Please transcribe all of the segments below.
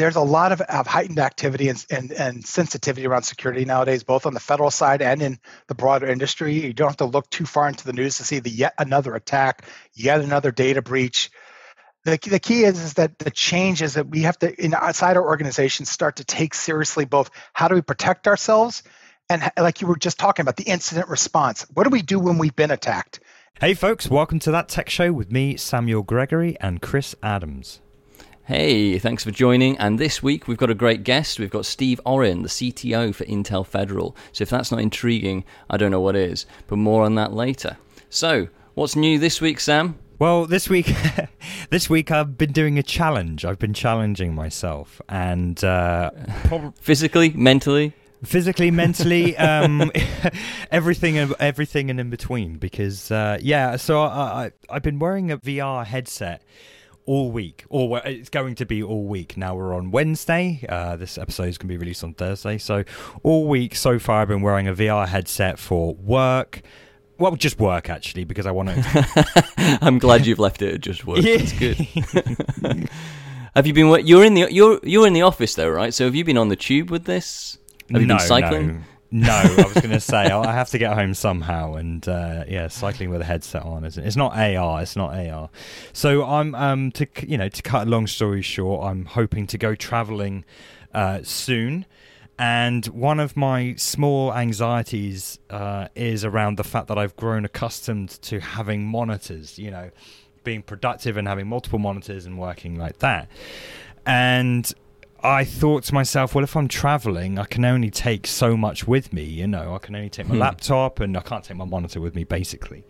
there's a lot of, of heightened activity and, and, and sensitivity around security nowadays, both on the federal side and in the broader industry. You don't have to look too far into the news to see the yet another attack, yet another data breach. The, the key is, is that the change is that we have to, in, outside our organizations, start to take seriously both how do we protect ourselves and, like you were just talking about, the incident response. What do we do when we've been attacked? Hey, folks, welcome to That Tech Show with me, Samuel Gregory, and Chris Adams. Hey, thanks for joining. And this week we've got a great guest. We've got Steve Orrin, the CTO for Intel Federal. So if that's not intriguing, I don't know what is. But more on that later. So, what's new this week, Sam? Well, this week, this week I've been doing a challenge. I've been challenging myself, and uh, physically, mentally, physically, mentally, um, everything, everything, and in between. Because uh, yeah, so I, I, I've been wearing a VR headset all week, or it's going to be all week. Now we're on Wednesday. Uh, this episode is going to be released on Thursday. So all week so far, I've been wearing a VR headset for work. Well, just work actually, because I want to. I'm glad you've left it at just work. Yeah. That's good. have you been? You're in the you're you're in the office though, right? So have you been on the tube with this? Have you no, been cycling? No. No, I was going to say I have to get home somehow, and uh, yeah, cycling with a headset on isn't—it's not AR, it's not AR. So I'm um to you know to cut a long story short, I'm hoping to go traveling uh, soon. And one of my small anxieties uh, is around the fact that I've grown accustomed to having monitors, you know, being productive and having multiple monitors and working like that. And I thought to myself, well, if I'm traveling, I can only take so much with me. You know, I can only take my hmm. laptop and I can't take my monitor with me, basically.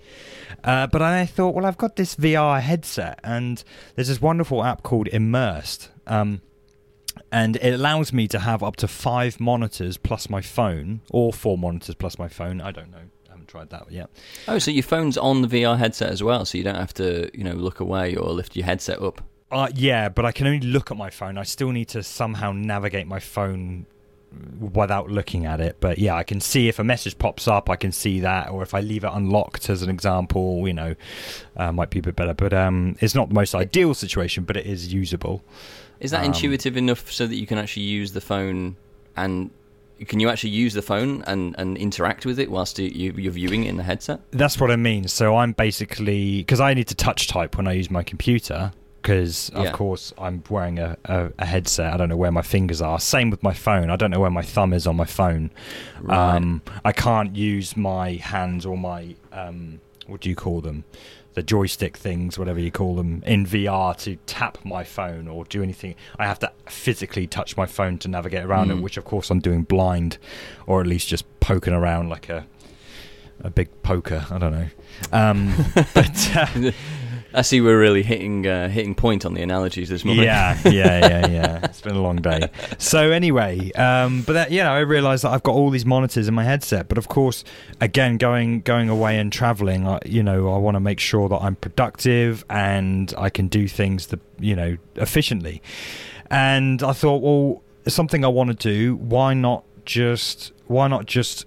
Uh, but I thought, well, I've got this VR headset, and there's this wonderful app called Immersed. Um, and it allows me to have up to five monitors plus my phone, or four monitors plus my phone. I don't know. I haven't tried that yet. Oh, so your phone's on the VR headset as well, so you don't have to, you know, look away or lift your headset up. Uh, yeah, but I can only look at my phone. I still need to somehow navigate my phone without looking at it. But yeah, I can see if a message pops up, I can see that, or if I leave it unlocked, as an example, you know, uh, might be a bit better. But um, it's not the most ideal situation, but it is usable. Is that um, intuitive enough so that you can actually use the phone and can you actually use the phone and, and interact with it whilst you, you're viewing it in the headset? That's what I mean. So I'm basically because I need to touch type when I use my computer because of yeah. course I'm wearing a, a, a, headset. I don't know where my fingers are. Same with my phone. I don't know where my thumb is on my phone. Right. Um, I can't use my hands or my um, what do you call them? The joystick things, whatever you call them, in VR to tap my phone or do anything. I have to physically touch my phone to navigate around mm. it, which of course I'm doing blind, or at least just poking around like a a big poker. I don't know. Um, but uh, I see we're really hitting uh, hitting point on the analogies this morning. Yeah, yeah, yeah, yeah. it's been a long day. So anyway, um, but that, you know, I realised that I've got all these monitors in my headset. But of course, again, going going away and travelling, I, you know, I want to make sure that I'm productive and I can do things that you know efficiently. And I thought, well, something I want to do. Why not just why not just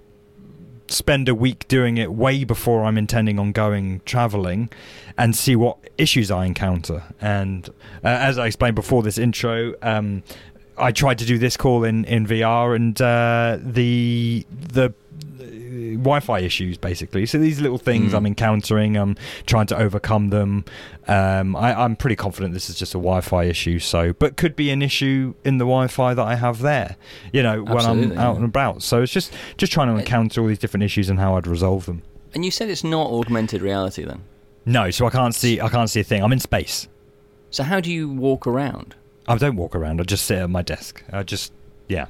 spend a week doing it way before I'm intending on going traveling and see what issues I encounter. And uh, as I explained before this intro, um, I tried to do this call in, in VR and uh, the the Wi-Fi issues basically. So these little things mm. I'm encountering, I'm trying to overcome them. Um, I, am pretty confident this is just a Wi-Fi issue. So, but could be an issue in the Wi-Fi that I have there. You know, Absolutely, when I'm out and about. So it's just just trying to encounter all these different issues and how I'd resolve them. And you said it's not augmented reality then? No, so I can't see. I can't see a thing. I'm in space. So how do you walk around? I don't walk around. I just sit at my desk. I just yeah.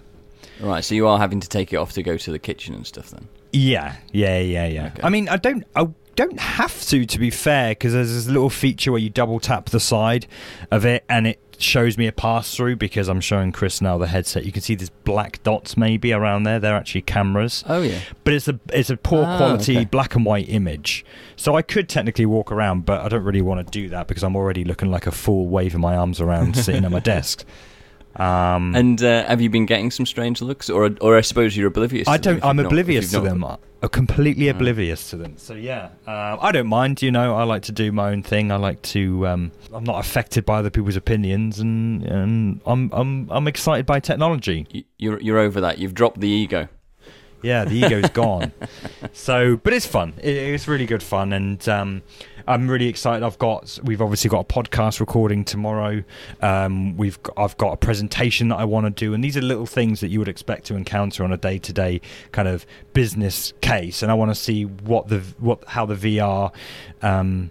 Right. So you are having to take it off to go to the kitchen and stuff then. Yeah, yeah, yeah, yeah. Okay. I mean, I don't, I don't have to, to be fair, because there's this little feature where you double tap the side of it, and it shows me a pass through because I'm showing Chris now the headset. You can see these black dots maybe around there. They're actually cameras. Oh yeah. But it's a it's a poor ah, quality okay. black and white image. So I could technically walk around, but I don't really want to do that because I'm already looking like a fool waving my arms around sitting at my desk. Um, And uh, have you been getting some strange looks, or or I suppose you're oblivious? I to don't. I'm you've not- oblivious to not- them. I'm completely oblivious to them. So yeah, uh, I don't mind. You know, I like to do my own thing. I like to. Um, I'm not affected by other people's opinions, and and I'm I'm I'm excited by technology. You- You're you're over that. You've dropped the ego. Yeah, the ego's gone. So, but it's fun. It, it's really good fun, and um, I'm really excited. I've got we've obviously got a podcast recording tomorrow. Um, we've I've got a presentation that I want to do, and these are little things that you would expect to encounter on a day to day kind of business case. And I want to see what the what how the VR. Um,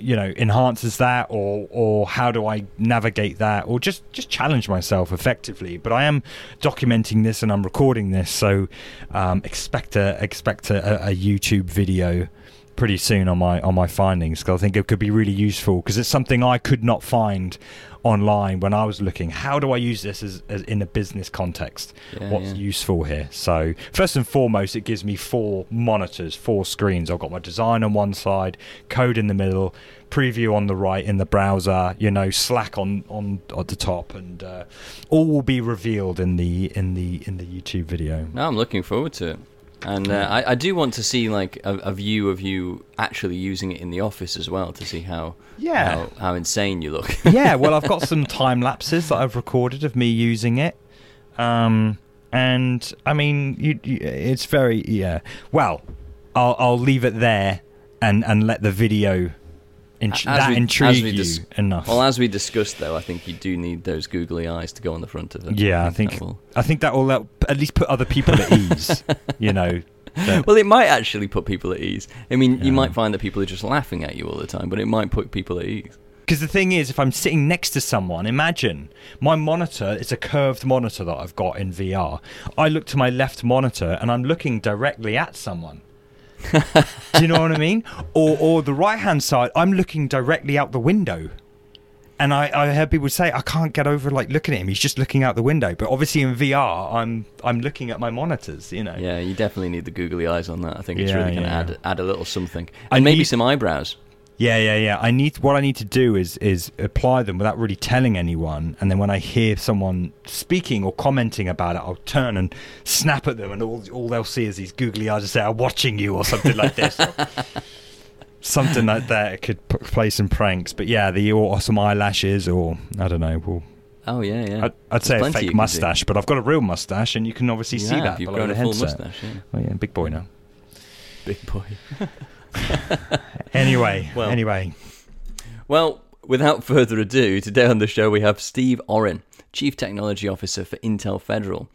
you know enhances that or or how do i navigate that or just just challenge myself effectively but i am documenting this and i'm recording this so um, expect a expect a, a youtube video pretty soon on my on my findings because i think it could be really useful because it's something i could not find online when i was looking. How do i use this as, as in a business context? Yeah, what's yeah. useful here? So first and foremost it gives me four monitors four screens. I've got my design on one side code in the middle preview on the right in the browser you know slack on on at the top and uh, all will be revealed in the in the in the youtube video. No, I'm looking forward to it. And uh, I, I do want to see like a, a view of you actually using it in the office as well to see how Yeah. how, how insane you look. yeah, well, I've got some time lapses that I've recorded of me using it, um, and I mean, you, you, it's very yeah. Well, I'll I'll leave it there and and let the video int- As that we- intrigue as we you enough. well, as we discussed though, I think you do need those googly eyes to go on the front of it. yeah, I think that will- I think that will at least put other people at ease. you know. that- Well, it might actually put people at ease. I mean, Yeah. you might find that people are just laughing at you all the time, but it might put people at ease. Because the thing is, if I'm sitting next to someone, imagine my monitor is a curved monitor that I've got in VR. I look to my left monitor and I'm looking directly at someone. Do you know what I mean? Or, or the right hand side, I'm looking directly out the window. And I, I heard people say I can't get over like looking at him. He's just looking out the window. But obviously in VR, I'm I'm looking at my monitors. You know. Yeah, you definitely need the googly eyes on that. I think it's Yeah, really going to yeah. add add a little something, I and maybe need- some eyebrows. Yeah, yeah, yeah. I need what I need to do is is apply them without really telling anyone, and then when I hear someone speaking or commenting about it, I'll turn and snap at them, and all all they'll see is these googly eyes and say, "I'm watching you" or something like this. something like that. It could p- play some pranks, but yeah, the or some eyelashes, or I don't know. Well, Oh yeah, yeah. I'd, I'd say a fake mustache, but I've got a real mustache, and you can obviously see that You've the a full headset. mustache. Yeah. Oh yeah, big boy now. Big boy. Anyway, Well- anyway. Well, without further ado, today on the show we have Steve Orrin, Chief Technology Officer for Intel Federal.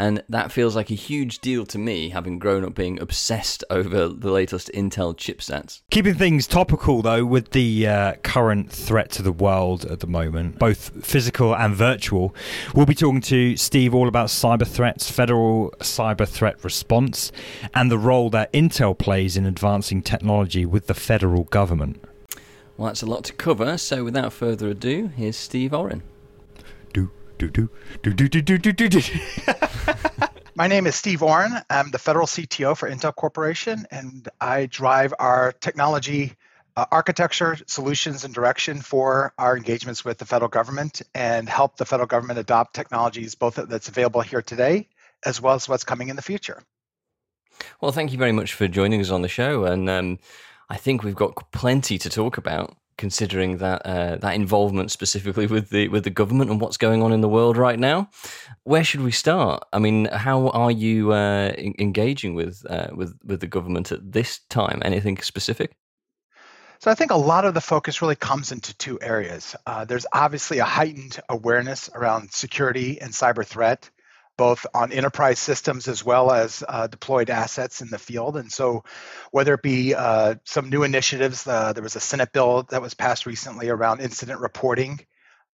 And that feels like a huge deal to me, having grown up being obsessed over the latest Intel chipsets. Keeping things topical though, with the uh, current threat to the world at the moment, both physical and virtual, we'll be talking to Steve all about cyber threats, federal cyber threat response, and the role that Intel plays in advancing technology with the federal government. Well, that's a lot to cover, so without further ado, here's Steve Orrin. Do do do do do do do do do. do. My name is Steve Orrin. I'm the federal CTO for Intel Corporation, and I drive our technology uh, architecture, solutions, and direction for our engagements with the federal government and help the federal government adopt technologies both that's available here today as well as what's coming in the future. Well, thank you very much for joining us on the show, and um, I think we've got plenty to talk about, considering that uh, that involvement specifically with the with the government and what's going on in the world right now. Where should we start? I mean, how are you uh, en- engaging with uh, with with the government at this time? Anything specific? So I think a lot of the focus really comes into two areas. Uh, there's obviously a heightened awareness around security and cyber threat, both on enterprise systems as well as uh, deployed assets in the field. And so, whether it be uh, some new initiatives, uh, there was a Senate bill that was passed recently around incident reporting,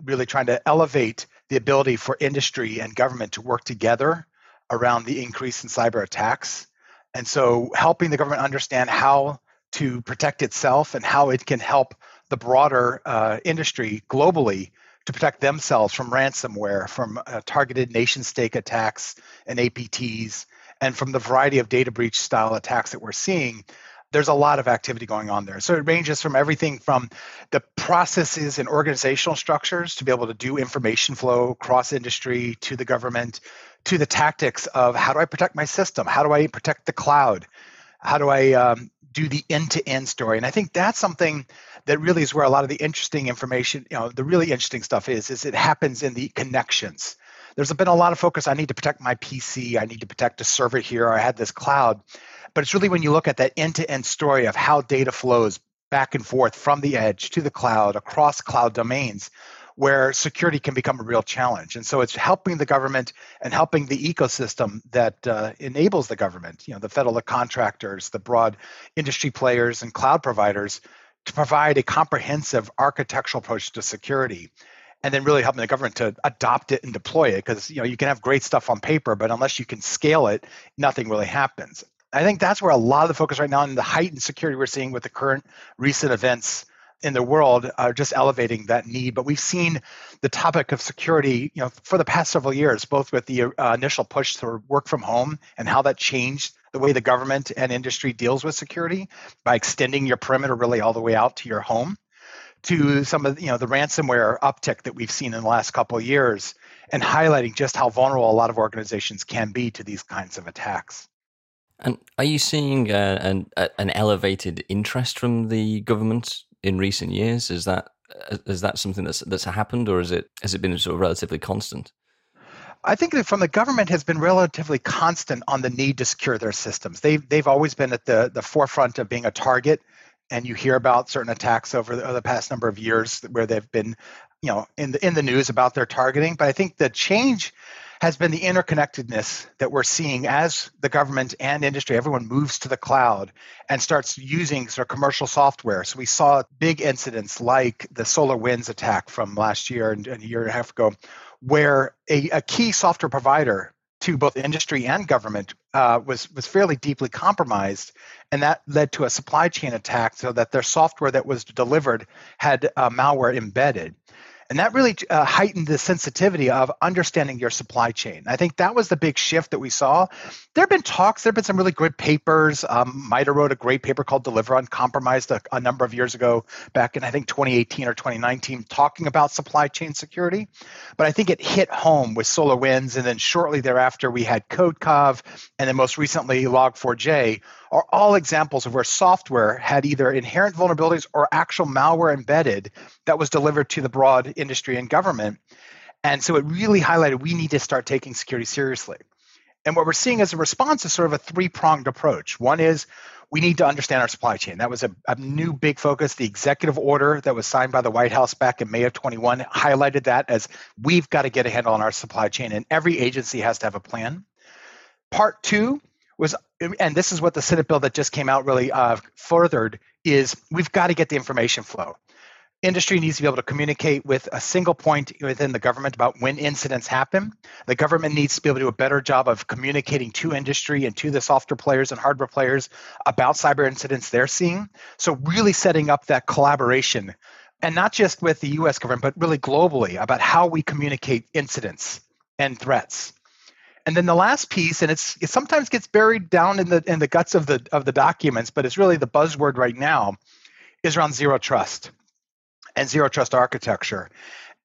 really trying to elevate the ability for industry and government to work together around the increase in cyber attacks. And so, helping the government understand how to protect itself and how it can help the broader uh, industry globally to protect themselves from ransomware, from uh, targeted nation state attacks and APTs, and from the variety of data breach style attacks that we're seeing. there's a lot of activity going on there. So it ranges from everything from the processes and organizational structures to be able to do information flow cross industry to the government to the tactics of how do I protect my system? How do I protect the cloud? How do I um, do the end to end story? And I think that's something that really is where a lot of the interesting information, you know, the really interesting stuff is, is it happens in the connections. There's been a lot of focus. I need to protect my PC. I need to protect a server here. I had this cloud. But it's really when you look at that end to end story of how data flows back and forth from the edge to the cloud across cloud domains where security can become a real challenge. And so it's helping the government and helping the ecosystem that uh, enables the government, you know, the federal contractors, the broad industry players, and cloud providers to provide a comprehensive architectural approach to security and then really helping the government to adopt it and deploy it because you know you can have great stuff on paper but unless you can scale it nothing really happens. I think that's where a lot of the focus right now in the heightened security we're seeing with the current recent events in the world are just elevating that need. But we've seen the topic of security you know for the past several years both with the uh, initial push to work from home and how that changed the way the government and industry deals with security by extending your perimeter really all the way out to your home to some of you know the ransomware uptick that we've seen in the last couple of years and highlighting just how vulnerable a lot of organizations can be to these kinds of attacks. And are you seeing uh, an, an elevated interest from the government in recent years? Is that uh, that something that's that's happened, or is it has it been sort of relatively constant? I think that from the government has been relatively constant on the need to secure their systems. They've they've always been at the the forefront of being a target and you hear about certain attacks over the, over the, past number of years where they've been you know in the in the news about their targeting. But i think the change has been the interconnectedness that we're seeing as the government and industry everyone moves to the cloud and starts using sort of commercial software. So we saw big incidents like the SolarWinds attack from last year and, and a year and a half ago where a, a key software provider to both industry and government uh, was was fairly deeply compromised, and that led to a supply chain attack, so that their software that was delivered had uh, malware embedded. And that really uh, heightened the sensitivity of understanding your supply chain. I think that was the big shift that we saw. There have been talks, there have been some really good papers. Um, MITRE wrote a great paper called Deliver Uncompromised a, a number of years ago, back in I think 2018 or 2019, talking about supply chain security. But I think it hit home with SolarWinds. And then shortly thereafter, we had CodeCov, and then most recently Log4j are all examples of where software had either inherent vulnerabilities or actual malware embedded that was delivered to the broad industry and government. And so it really highlighted we need to start taking security seriously. And what we're seeing as a response is sort of a three pronged approach. One is we need to understand our supply chain. That was a, a, new big focus. The executive order that was signed by the White House back in May of 21 highlighted that as we've got to get a handle on our supply chain, and every agency has to have a plan. Part two was and this is what the Senate bill that just came out really uh, furthered is we've got to get the information flow. Industry needs to be able to communicate with a single point within the government about when incidents happen. The government needs to be able to do a better job of communicating to industry and to the software players and hardware players about cyber incidents they're seeing. So, really setting up that collaboration, and not just with the US government, but really globally about how we communicate incidents and threats. And then the last piece, and it's it sometimes gets buried down in the in the guts of the of the documents, but it's really the buzzword right now, is around zero trust and zero trust architecture.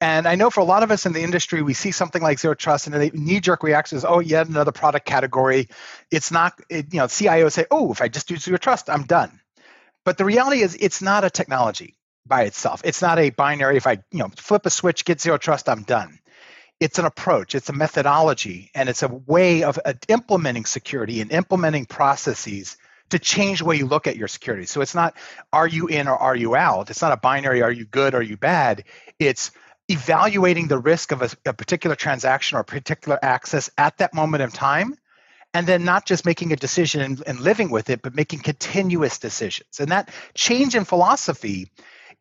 And I know for a lot of us in the industry, we see something like zero trust, and the knee-jerk reaction is, "Oh, yet another product category." It's not, it, you know, CIOs say, "Oh, if I just do zero trust, I'm done." But the reality is, it's not a technology by itself. It's not a binary. If I, you know, flip a switch, get zero trust, I'm done it's an approach, it's a methodology, and it's a way of uh, implementing security and implementing processes to change the way you look at your security. So it's not are you in or are you out? It's not a binary are you good or are you bad? It's evaluating the risk of a, a particular transaction or particular access at that moment in time and then not just making a decision and, and, living with it, but making continuous decisions. And that change in philosophy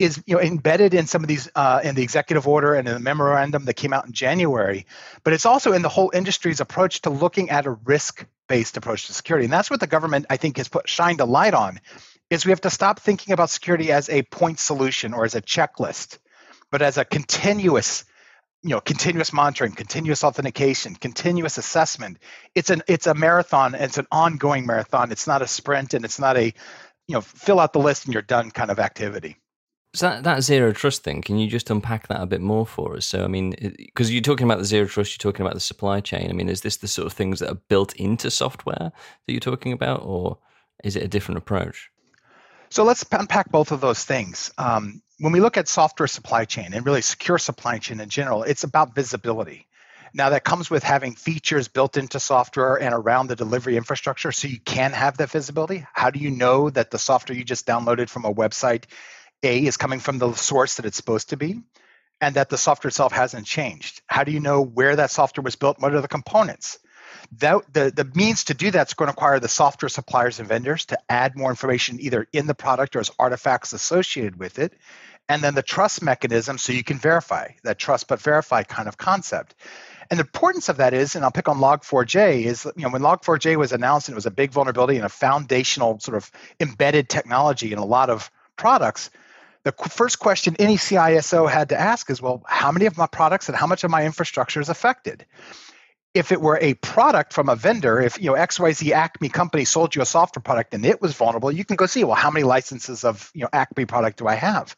is you know embedded in some of these uh, in the executive order and in the memorandum that came out in January, but it's also in the whole industry's approach to looking at a risk-based approach to security, and that's what the government I think has put shined a light on. Is we have to stop thinking about security as a point solution or as a checklist, but as a continuous you know continuous monitoring continuous authentication continuous assessment it's an it's a marathon it's an ongoing marathon it's not a sprint and it's not a you know fill out the list and you're done kind of activity. So that, that zero trust thing, can you just unpack that a bit more for us? So, I mean, because you're talking about the zero trust, you're talking about the supply chain. I mean, is this the sort of things that are built into software that you're talking about, or is it a different approach? So let's unpack both of those things. Um, when we look at software supply chain and really secure supply chain in general, it's about visibility. Now, that comes with having features built into software and around the delivery infrastructure so you can have that visibility. How do you know that the software you just downloaded from a website A is coming from the source that it's supposed to be? And that the software itself hasn't changed. How do you know where that software was built? What are the components? That, the, the means to do that is going to require the software suppliers and vendors to add more information either in the product or as artifacts associated with it and then the trust mechanism so you can verify that trust but verify kind of concept and the importance of that is, and I'll pick on Log4j, is you know when Log4j was announced and it was a big vulnerability and a foundational sort of embedded technology in a lot of products. The first question any CISO had to ask is, well, how many of my products and how much of my infrastructure is affected? if it were a product from a vendor, if you know XYZ Acme company sold you a software product and it was vulnerable, you can go see, well, how many licenses of you know Acme product do I have?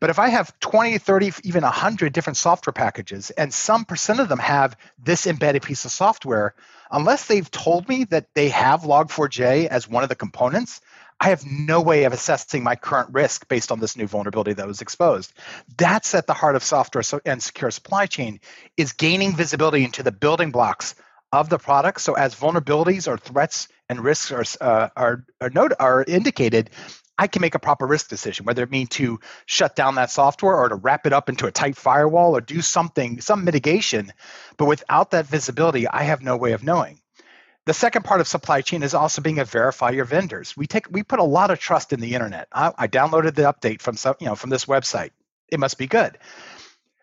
But if I have 20, 30, even 100 different software packages and some percent of them have this embedded piece of software, unless they've told me that they have Log4j as one of the components, I have no way of assessing my current risk based on this new vulnerability that was exposed. That's at the heart of software and secure supply chain is gaining visibility into the building blocks of the product. So as vulnerabilities or threats and risks are uh, are are, note, are indicated, I can make a proper risk decision, whether it mean to shut down that software or to wrap it up into a tight firewall or do something, some mitigation. But without that visibility, I have no way of knowing. The second part of supply chain is also being a verify your vendors. We take we put a lot of trust in the internet. I, I downloaded the update from some, you know from this website. It must be good.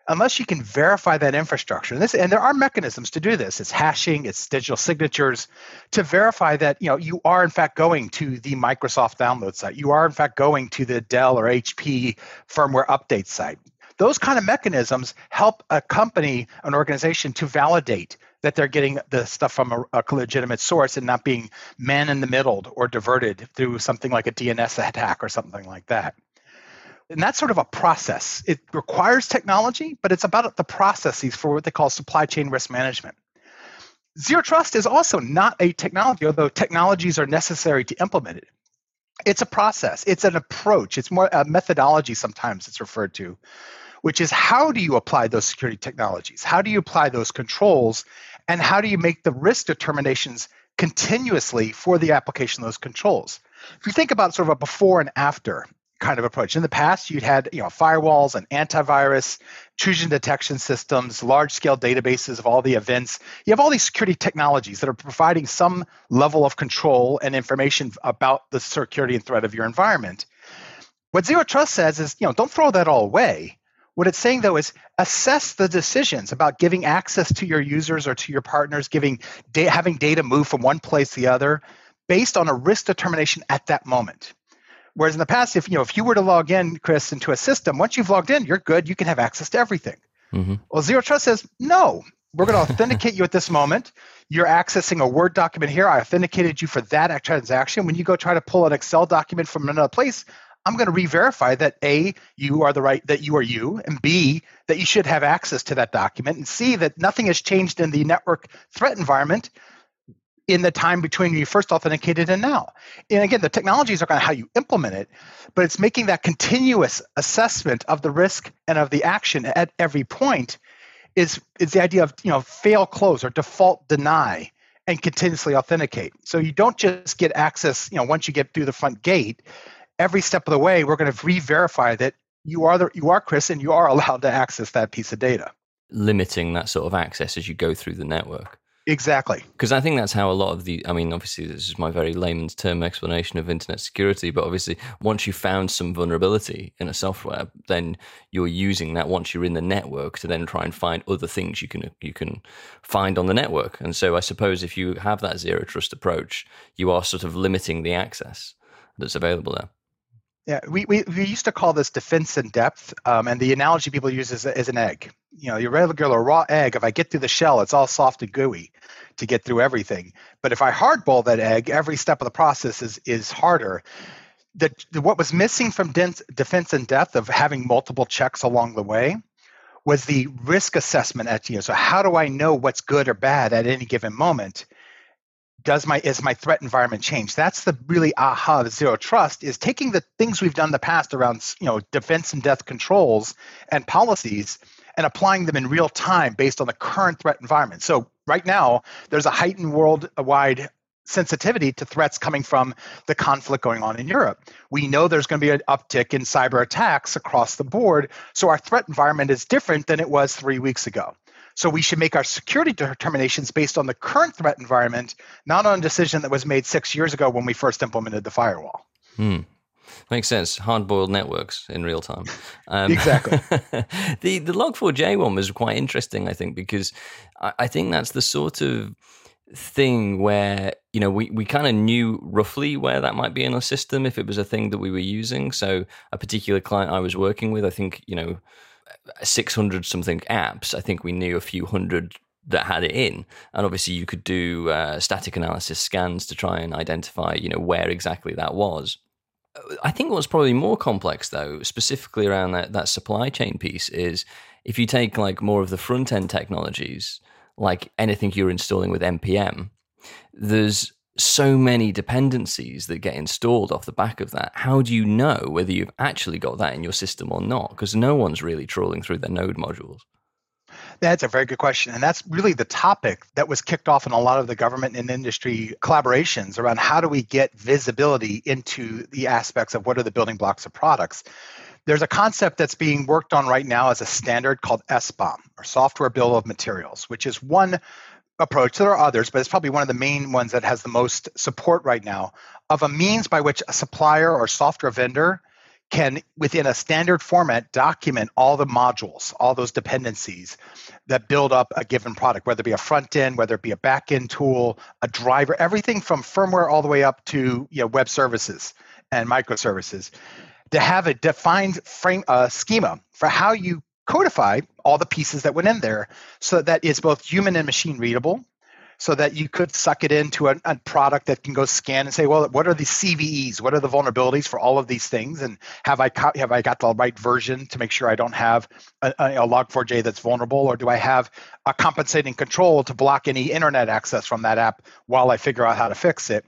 Unless you can verify that infrastructure, and, this, and there are mechanisms to do this. It's hashing, it's digital signatures to verify that you know you are in fact going to the Microsoft download site. You are in fact going to the Dell or HP firmware update site. Those kind of mechanisms help a company, an organization to validate that they're getting the stuff from a, a, legitimate source and not being man in the middle or diverted through something like a DNS attack or something like that. And that's sort of a process. It requires technology, but it's about the processes for what they call supply chain risk management. Zero trust is also not a technology, although technologies are necessary to implement it. It's a process, it's an approach, it's more a methodology sometimes it's referred to, which is how do you apply those security technologies? How do you apply those controls and how do you make the risk determinations continuously for the application of those controls? If you think about sort of a before and after kind of approach, in the past you'd had you know firewalls and antivirus, intrusion detection systems, large-scale databases of all the events. You have all these security technologies that are providing some level of control and information about the security and threat of your environment. What Zero Trust says is, you know, don't throw that all away what it's saying though is assess the decisions about giving access to your users or to your partners, giving da- having data move from one place to the other based on a risk determination at that moment. Whereas in the past, if you know if you were to log in, Chris, into a system, once you've logged in, you're good. You can have access to everything. Mm-hmm. Well, Zero Trust says no. We're going to authenticate you at this moment. You're accessing a Word document here. I authenticated you for that transaction. When you go try to pull an Excel document from another place, I'm going to re-verify that A, you are the right that you are you, and B, that you should have access to that document, and C, that nothing has changed in the network threat environment in the time between you first authenticated and now. And again, the technologies are kind of how you implement it, but it's making that continuous assessment of the risk and of the action at every point is is the idea of you know fail close or default deny and continuously authenticate. So you don't just get access, you know, once you get through the front gate every step of the way, we're going to re-verify that you are the, you are Chris and you are allowed to access that piece of data. Limiting that sort of access as you go through the network. Exactly. Because I think that's how a lot of the, I mean, obviously, this is my very layman's term explanation of internet security, but obviously, once you've found some vulnerability in a software, then you're using that once you're in the network to then try and find other things you can you can find on the network. And so I suppose if you have that zero trust approach, you are sort of limiting the access that's available there. Yeah, we, we, we used to call this defense in depth, um, and the analogy people use is, is an egg. You know, your regular raw egg, if I get through the shell, it's all soft and gooey to get through everything. But if I hardboil that egg, every step of the process is, is harder. the, the, what was missing from defense in depth of having multiple checks along the way was the risk assessment at you know, so how do i know what's good or bad at any given moment does my is my threat environment change that's the really aha of zero trust is taking the things we've done in the past around you know defense in depth controls and policies and applying them in real time based on the current threat environment so right now there's a heightened worldwide sensitivity to threats coming from the conflict going on in Europe. We know there's going to be an uptick in cyber attacks across the board, so our threat environment is different than it was 3 weeks ago. So we should make our security determinations based on the current threat environment, not on a decision that was made 6 years ago when we first implemented the firewall. Hmm. Makes sense. Hard-boiled networks in real time. Um, exactly. the the Log4j one was quite interesting, I think, because I, I think that's the sort of thing where you know we, we kind of knew roughly where that might be in our system if it was a thing that we were using so a particular client i was working with i think you know 600 something apps i think we knew a few hundred that had it in. And obviously you could do uh, static analysis scans to try and identify you know where exactly that was. I think what's probably more complex though specifically around that, that supply chain piece is if you take like more of the front end technologies like anything you're installing with npm there's so many dependencies that get installed off the back of that. How do you know whether you've actually got that in your system or not? Because no one's really trawling through their node modules. That's a very good question. And that's really the topic that was kicked off in a lot of the government and industry collaborations around how do we get visibility into the aspects of what are the building blocks of products. There's a concept that's being worked on right now as a standard called SBOM, or Software Bill of Materials, which is one approach. There are others, but it's probably one of the main ones that has the most support right now of a means by which a supplier or software vendor can, within a standard format, document all the modules, all those dependencies that build up a given product, whether it be a front end, whether it be a back end tool, a driver, everything from firmware all the way up to you know, web services and microservices to have a defined frame uh, schema for how you codify all the pieces that went in there so that it's both human and machine readable so that you could suck it into a, a, product that can go scan and say, well, what are the CVEs? What are the vulnerabilities for all of these things? And have I co- have I got the right version to make sure I don't have a, a Log4j that's vulnerable, or do I have a compensating control to block any internet access from that app while I figure out how to fix it?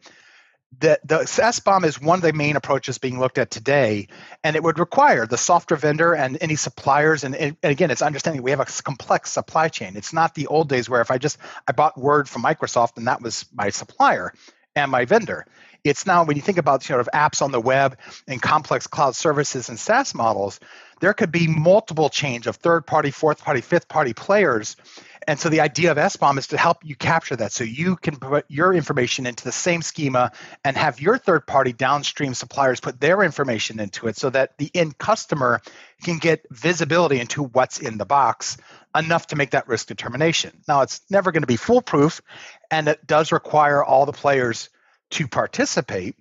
The, the SBOM is one of the main approaches being looked at today, and it would require the software vendor and any suppliers. And, and, again, it's understanding we have a complex supply chain. It's not the old days where if I just I bought Word from Microsoft and that was my supplier and my vendor. It's now when you think about sort of apps on the web and complex cloud services and SaaS models, there could be multiple change of third party, fourth party, fifth party players and so the idea of SBOM is to help you capture that so you can put your information into the same schema and have your third party downstream suppliers put their information into it so that the end customer can get visibility into what's in the box enough to make that risk determination. Now, it's never going to be foolproof and it does require all the players to participate.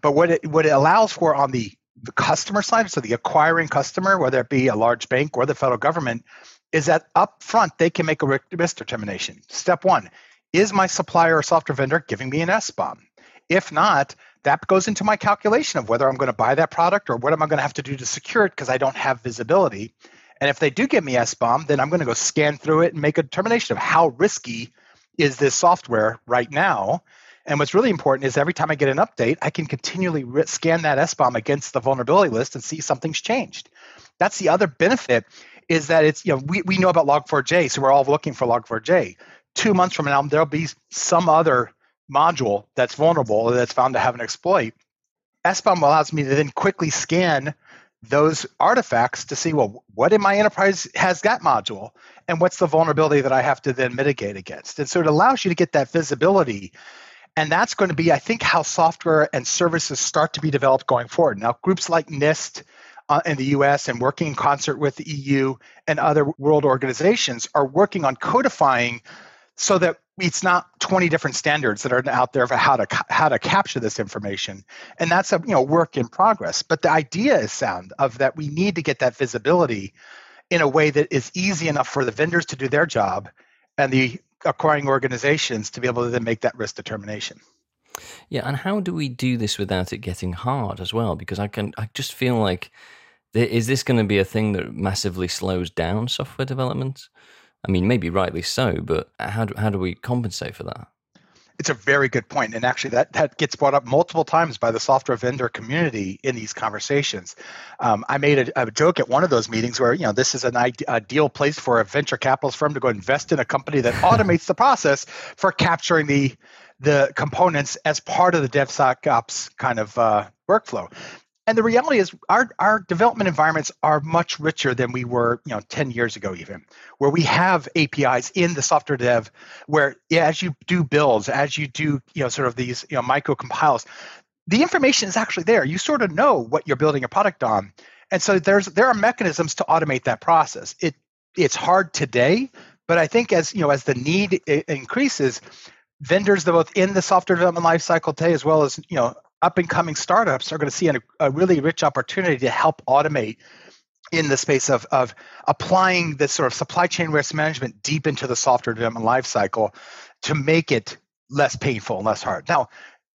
But what it, what it allows for on the the customer side, so the acquiring customer, whether it be a large bank or the federal government, is that up front they can make a risk determination. Step one is my supplier or software vendor giving me an SBOM? If not, that goes into my calculation of whether I'm going to buy that product or what am I going to have to do to secure it because I don't have visibility. And if they do give me SBOM, then I'm going to go scan through it and make a determination of how risky is this software right now. And what's really important is every time I get an update, I can continually scan that SBOM against the vulnerability list and see something's changed. That's the other benefit is that it's you know we, we know about log4j so we're all looking for log4j two months from now there'll be some other module that's vulnerable that's found to have an exploit. SBOM allows me to then quickly scan those artifacts to see well what in my enterprise has that module and what's the vulnerability that i have to then mitigate against. And so it allows you to get that visibility and that's going to be i think how software and services start to be developed going forward. Now groups like NIST uh, in the US and working in concert with the EU and other world organizations are working on codifying so that it's not 20 different standards that are out there for how to how to capture this information. And that's a you know work in progress. But the idea is sound of that we need to get that visibility in a way that is easy enough for the vendors to do their job and the acquiring organizations to be able to then make that risk determination Yeah, and how do we do this without it getting hard as well? Because I can, I just feel like, is this going to be a thing that massively slows down software development? I mean, maybe rightly so, but how do, how do we compensate for that? It's a very good point, and actually, that that gets brought up multiple times by the software vendor community in these conversations. Um, I made a, a, joke at one of those meetings where you know this is an ideal place for a venture capitalist firm to go invest in a company that automates the process for capturing the the components as part of the DevSecOps kind of uh, workflow. And the reality is our, our development environments are much richer than we were, you know, 10 years ago even, where we have APIs in the software dev where yeah, as you do builds, as you do, you know, sort of these, you know, micro compiles, the information is actually there. You sort of know what you're building a product on. And so there's there are mechanisms to automate that process. It it's hard today, but I think as you know, as the need eh, increases, vendors that both in the software development lifecycle today as well as you know up and coming startups are going to see a, a really rich opportunity to help automate in the space of, of applying this sort of supply chain risk management deep into the software development lifecycle to make it less painful and less hard. Now,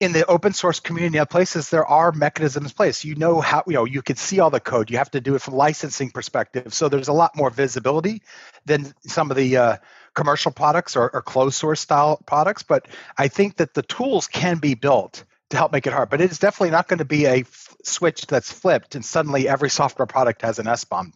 in the open source community of places, there are mechanisms in place. You know how you know you can see all the code. You have to do it from licensing perspective. So there's a lot more visibility than some of the uh, commercial products or, or closed source style products. But I think that the tools can be built to help make it hard. But it is definitely not going to be a f- switch that's flipped and suddenly every software product has an SBOM.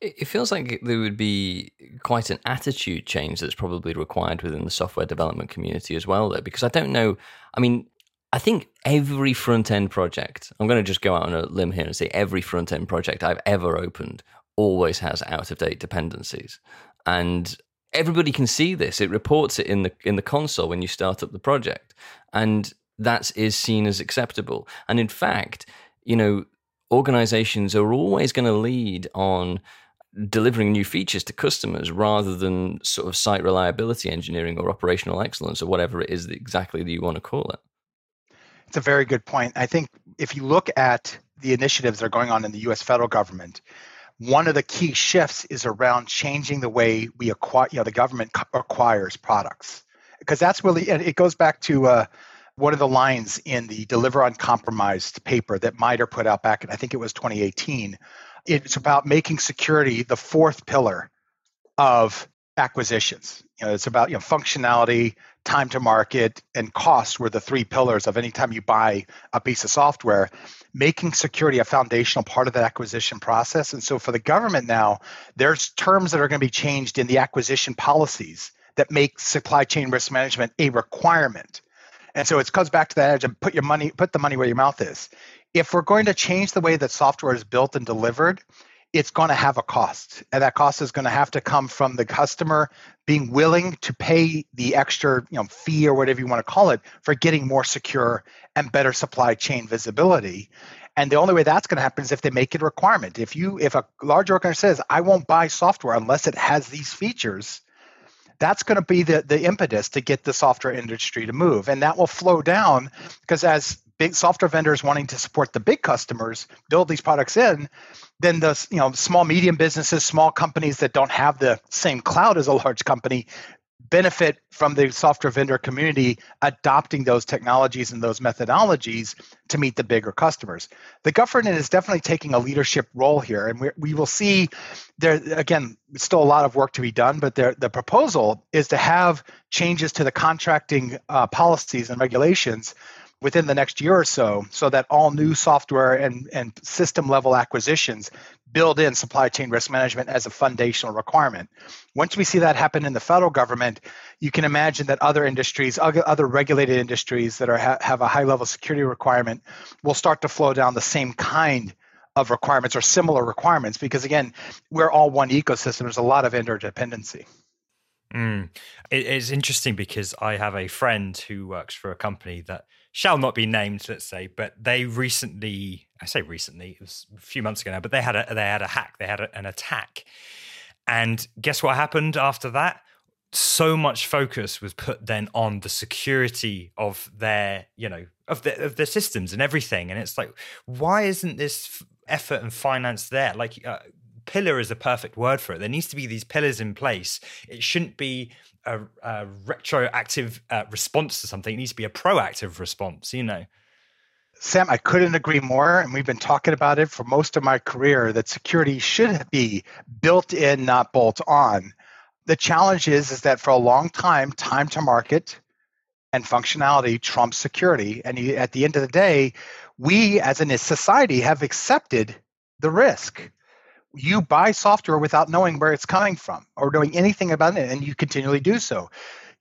It feels like there would be quite an attitude change that's probably required within the software development community as well, though, because I don't know. I mean, I think every front end project, I'm going to just go out on a limb here and say every front end project I've ever opened always has out of date dependencies. And everybody can see this. It reports it in the in the console when you start up the project. And that is seen as acceptable. And in fact, you know, organizations are always going to lead on delivering new features to customers rather than sort of site reliability engineering or operational excellence or whatever it is that exactly that you want to call it. It's a very good point. I think if you look at the initiatives that are going on in the US federal government, one of the key shifts is around changing the way we acquire, you know, the government acquires products. Because that's really, and it goes back to uh, one of the lines in the Deliver Uncompromised paper that MITRE put out back in, I think it was 2018. It's about making security the fourth pillar of acquisitions. You know, it's about you know functionality, time to market, and cost were the three pillars of any time you buy a piece of software. Making security a foundational part of that acquisition process. And so for the government now, there's terms that are going to be changed in the acquisition policies that make supply chain risk management a requirement and so it comes back to that edge and put your money, put the money where your mouth is. If we're going to change the way that software is built and delivered, it's going to have a cost. And that cost is going to have to come from the customer being willing to pay the extra you know, fee or whatever you want to call it for getting more secure and better supply chain visibility. And the only way that's going to happen is if they make it a requirement. If you if a large organization says, I won't buy software unless it has these features, that's going to be the, the impetus to get the software industry to move. And that will flow down because as big software vendors wanting to support the big customers build these products in, then the you know small medium businesses, small companies that don't have the same cloud as a large company benefit from the software vendor community adopting those technologies and those methodologies to meet the bigger customers. The government is definitely taking a leadership role here, and we, we will see there again. Still a lot of work to be done, but there, the proposal is to have changes to the contracting uh, policies and regulations within the next year or so so that all new software and, and system level acquisitions build in supply chain risk management as a foundational requirement. Once we see that happen in the federal government, you can imagine that other industries, other regulated industries that are, have a high level security requirement will start to flow down the same kind of requirements or similar requirements because again, we're all one ecosystem. There's a lot of interdependency. Mm. it's interesting because I have a friend who works for a company that shall not be named, let's say, but they recently, I say recently, it was a few months ago now, but they had a they had a hack, they had a, an attack, and guess what happened after that? So much focus was put then on the security of their, you know, of the of their systems and everything, and it's like, why isn't this effort and finance there? Like, uh, pillar is a perfect word for it. There needs to be these pillars in place. It shouldn't be a, a retroactive uh, response to something. It needs to be a proactive response. You know. Sam, I couldn't agree more. And we've been talking about it for most of my career that security should be built in, not bolt on. The challenge is, is that for a long time, time to market and functionality trumps security. And at the end of the day, we as a society have accepted the risk. You buy software without knowing where it's coming from or knowing anything about it, and you continually do so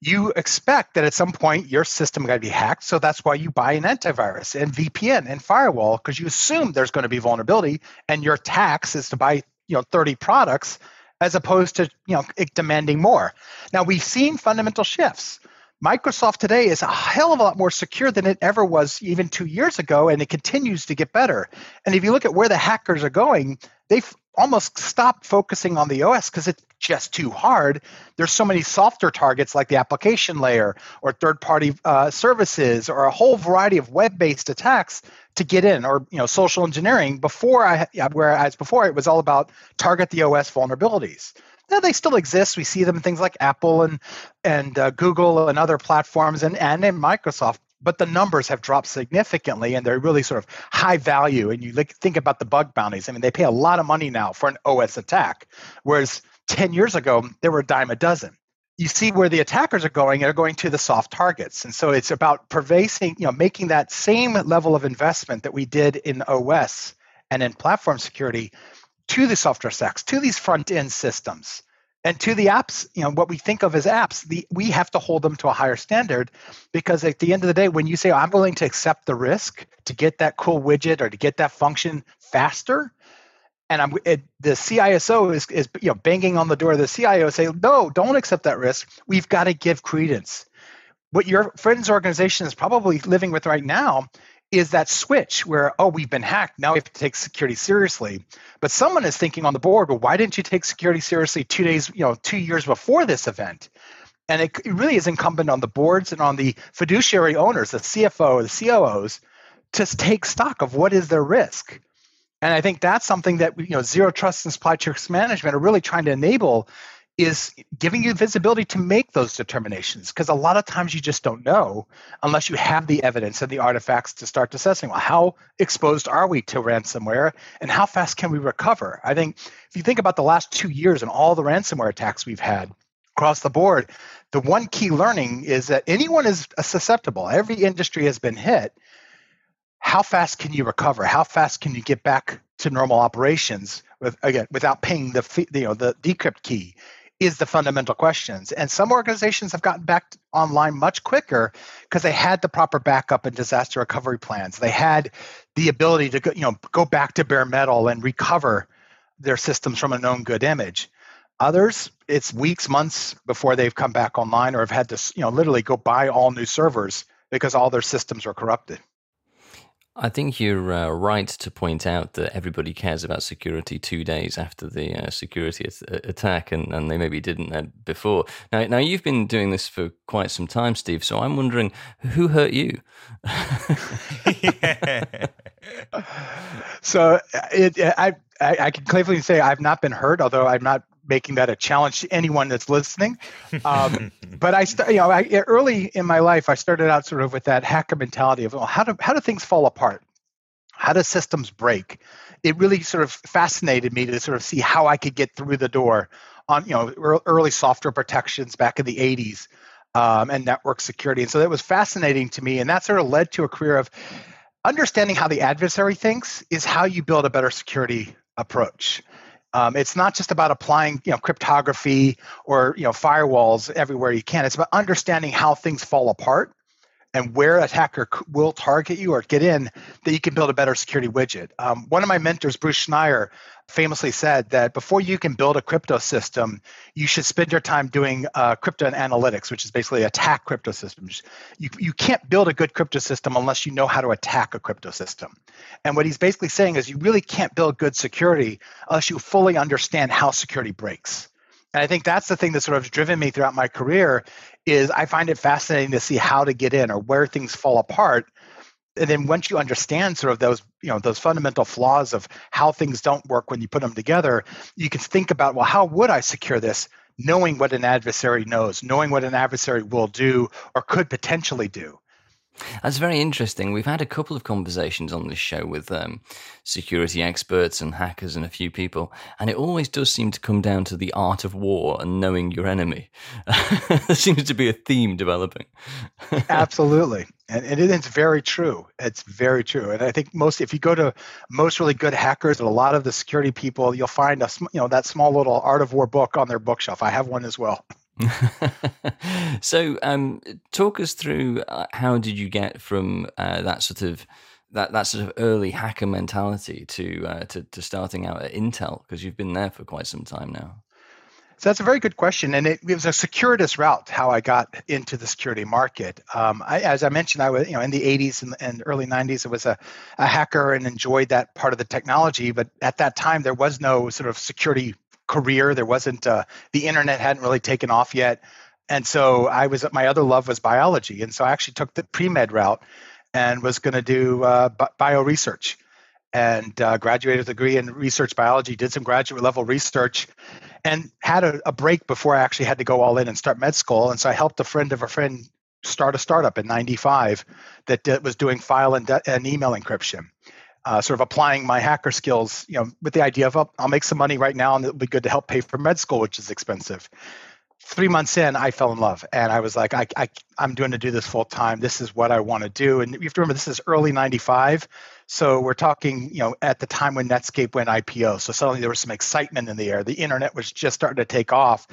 you expect that at some point your system got to be hacked. So that's why you buy an antivirus and VPN and firewall because you assume there's going to be vulnerability, and your tax is to buy you know 30 products as opposed to you know demanding more. Now we've seen fundamental shifts. Microsoft today is a hell of a lot more secure than it ever was even two years ago, and it continues to get better. And if you look at where the hackers are going, they've almost stopped focusing on the OS because it's just too hard. There's so many softer targets like the application layer or third-party uh, services or a whole variety of web-based attacks to get in, or you know, social engineering. Before I, whereas before it was all about target the OS vulnerabilities. Now they still exist. We see them in things like Apple and and uh, Google and other platforms, and and in Microsoft but the numbers have dropped significantly and they're really sort of high value and you think about the bug bounties. I mean they pay a lot of money now for an os attack whereas 10 years ago there were a dime a dozen. You see where the attackers are going they're going to the soft targets. And so it's about pervasive you know making that same level of investment that we did in os and in platform security to the software stacks to these front end systems and to the apps you know what we think of as apps the, we have to hold them to a higher standard because at the end of the day when you say oh, i'm willing to accept the risk to get that cool widget or to get that function faster and i'm it, the ciso is, is you know banging on the door of the cio say no don't accept that risk. We've got to give credence. What your friend's organization is probably living with right now is that switch where oh we've been hacked now we have to take security seriously. But someone is thinking on the board well why didn't you take security seriously two days you know two years before this event? And it, it really is incumbent on the boards and on the fiduciary owners the cfo the coos to take stock of what is their risk. And i think that's something that you know zero trust and supply chain management are really trying to enable is giving you visibility to make those determinations because a lot of times you just don't know unless you have the evidence and the artifacts to start assessing well how exposed are we to ransomware and how fast can we recover? I think if you think about the last two years and all the ransomware attacks we've had across the board the one key learning is that anyone is susceptible. Every industry has been hit. How fast can you recover? How fast can you get back to normal operations with, again without paying the you know the decrypt key is the fundamental questions. And some organizations have gotten back online much quicker because they had the proper backup and disaster recovery plans. They had the ability to go, you know, go back to bare metal and recover their systems from a known good image. Others, it's weeks, months before they've come back online or have had to, you know, literally go buy all new servers because all their systems were corrupted. I think you're uh, right to point out that everybody cares about security two days after the uh, security attack, and, and they maybe didn't uh, before. Now, now you've been doing this for quite some time, Steve. So I'm wondering who hurt you. so it, I, I, I can clearly say I've not been hurt, although I'm not making that a challenge to anyone that's listening. Um, but I, st- you know, I, early in my life, I started out sort of with that hacker mentality of, well, how do how do things fall apart? How do systems break? It really sort of fascinated me to sort of see how I could get through the door on, you know, early software protections back in the '80s um, and network security. And so that was fascinating to me, and that sort of led to a career of understanding how the adversary thinks is how you build a better security approach. Um, it's not just about applying, you know, cryptography or you know firewalls everywhere you can. It's about understanding how things fall apart and where attacker will target you or get in that you can build a better security widget. Um, one of my mentors, Bruce Schneier, famously said that before you can build a crypto system, you should spend your time doing uh, crypto analytics, which is basically attack crypto systems. You, you can't build a good crypto system unless you know how to attack a crypto system. And what he's basically saying is you really can't build good security unless you fully understand how security breaks. And I think that's the thing that sort of driven me throughout my career is I find it fascinating to see how to get in or where things fall apart and then once you understand sort of those you know those fundamental flaws of how things don't work when you put them together you can think about well how would i secure this knowing what an adversary knows, knowing what an adversary will do or could potentially do. That's very interesting. We've had a couple of conversations on this show with um, security experts and hackers and a few people, and it always does seem to come down to the art of war and knowing your enemy. there seems to be a theme developing. Absolutely, and, and it's very true. It's very true, and I think most if you go to most really good hackers and a lot of the security people, you'll find a you know that small little art of war book on their bookshelf. I have one as well. so, um, talk us through uh, how did you get from uh, that sort of that, that sort of early hacker mentality to, uh, to to starting out at Intel because you've been there for quite some time now. So that's a very good question, and it, it was a circuitous route how I got into the security market. Um, I, as I mentioned, I was you know in the 80s and, and early 90s. I was a, a hacker and enjoyed that part of the technology, but at that time there was no sort of security career. There wasn't uh, the internet hadn't really taken off yet, and so I was my other love was biology, and so I actually took the pre med route and was going to do uh, bio research, and uh, graduated with a degree in research biology. Did some graduate level research, and had a, a break before I actually had to go all in and start med school. And so I helped a friend of a friend start a startup in '95 that was doing file and, and email encryption uh, sort of applying my hacker skills, you know, with the idea of oh, I'll make some money right now and it'll be good to help pay for med school, which is expensive. Three months in, I fell in love, and I was like, I, I I'm doing to do this full time. This is what I want to do. And you have to remember, this is early '95, so we're talking, you know, at the time when Netscape went IPO. So suddenly there was some excitement in the air. The internet was just starting to take off,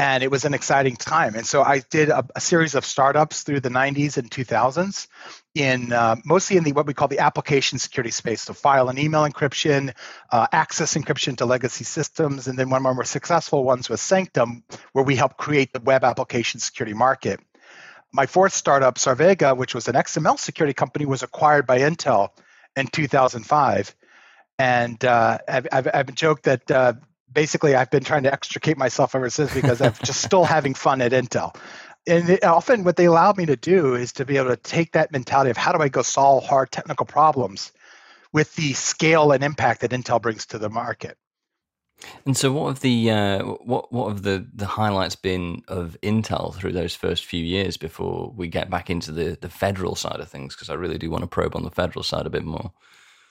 and it was an exciting time. And so I did a, a series of startups through the 90s and 2000s in uh, mostly in the what we call the application security space, so file and email encryption, uh, access encryption to legacy systems, and then one of our more successful ones was Sanctum, where we helped create the web application security market. My fourth startup, Sarvega, which was an XML security company, was acquired by Intel in 2005. And uh, I've, I've, I've, joked that uh, basically I've been trying to extricate myself ever since because I'm just still having fun at Intel. And often what they allow me to do is to be able to take that mentality of how do I go solve hard technical problems with the scale and impact that Intel brings to the market. And so, what have the uh, what what have the, the highlights been of Intel through those first few years before we get back into the, the federal side of things? Because I really do want to probe on the federal side a bit more.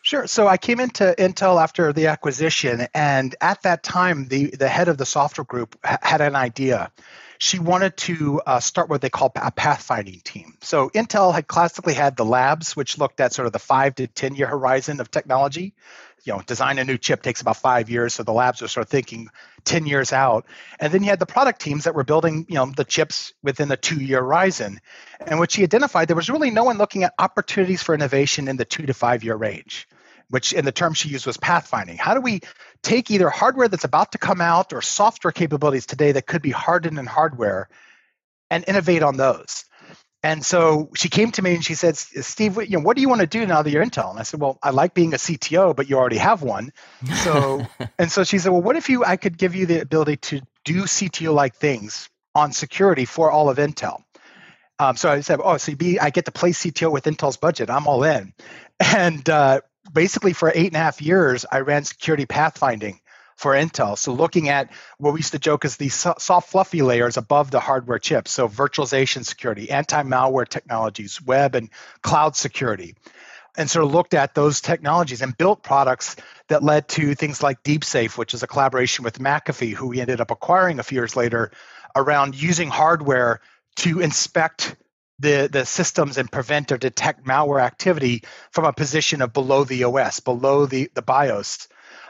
Sure. So I came into Intel after the acquisition, and at that time, the, the head of the software group had an idea. She wanted to uh, start what they call a pathfinding team. So Intel had classically had the labs, which looked at sort of the five to 10 year horizon of technology you know, design a new chip takes about five years. So the labs are sort of thinking 10 years out. And then you had the product teams that were building, you know, the chips within the two-year horizon. And what she identified, there was really no one looking at opportunities for innovation in the two to five-year range, which in the term she used was pathfinding. How do we take either hardware that's about to come out or software capabilities today that could be hardened in hardware and innovate on those? And so she came to me and she said, "Steve, you know, what do you want to do now that you're Intel?" And I said, "Well, I like being a CTO, but you already have one." So, and so she said, "Well, what if you? I could give you the ability to do CTO-like things on security for all of Intel." Um, so I said, "Oh, so be, I get to play CTO with Intel's budget. I'm all in." And uh, basically, for eight and a half years, I ran security pathfinding for Intel. So looking at what we used to joke as these soft fluffy layers above the hardware chips. So virtualization security, anti-malware technologies, web and cloud security. And sort of looked at those technologies and built products that led to things like DeepSafe, which is a collaboration with McAfee, who we ended up acquiring a few years later, around using hardware to inspect the, the systems and prevent or detect malware activity from a position of below the OS, below the, the BIOS.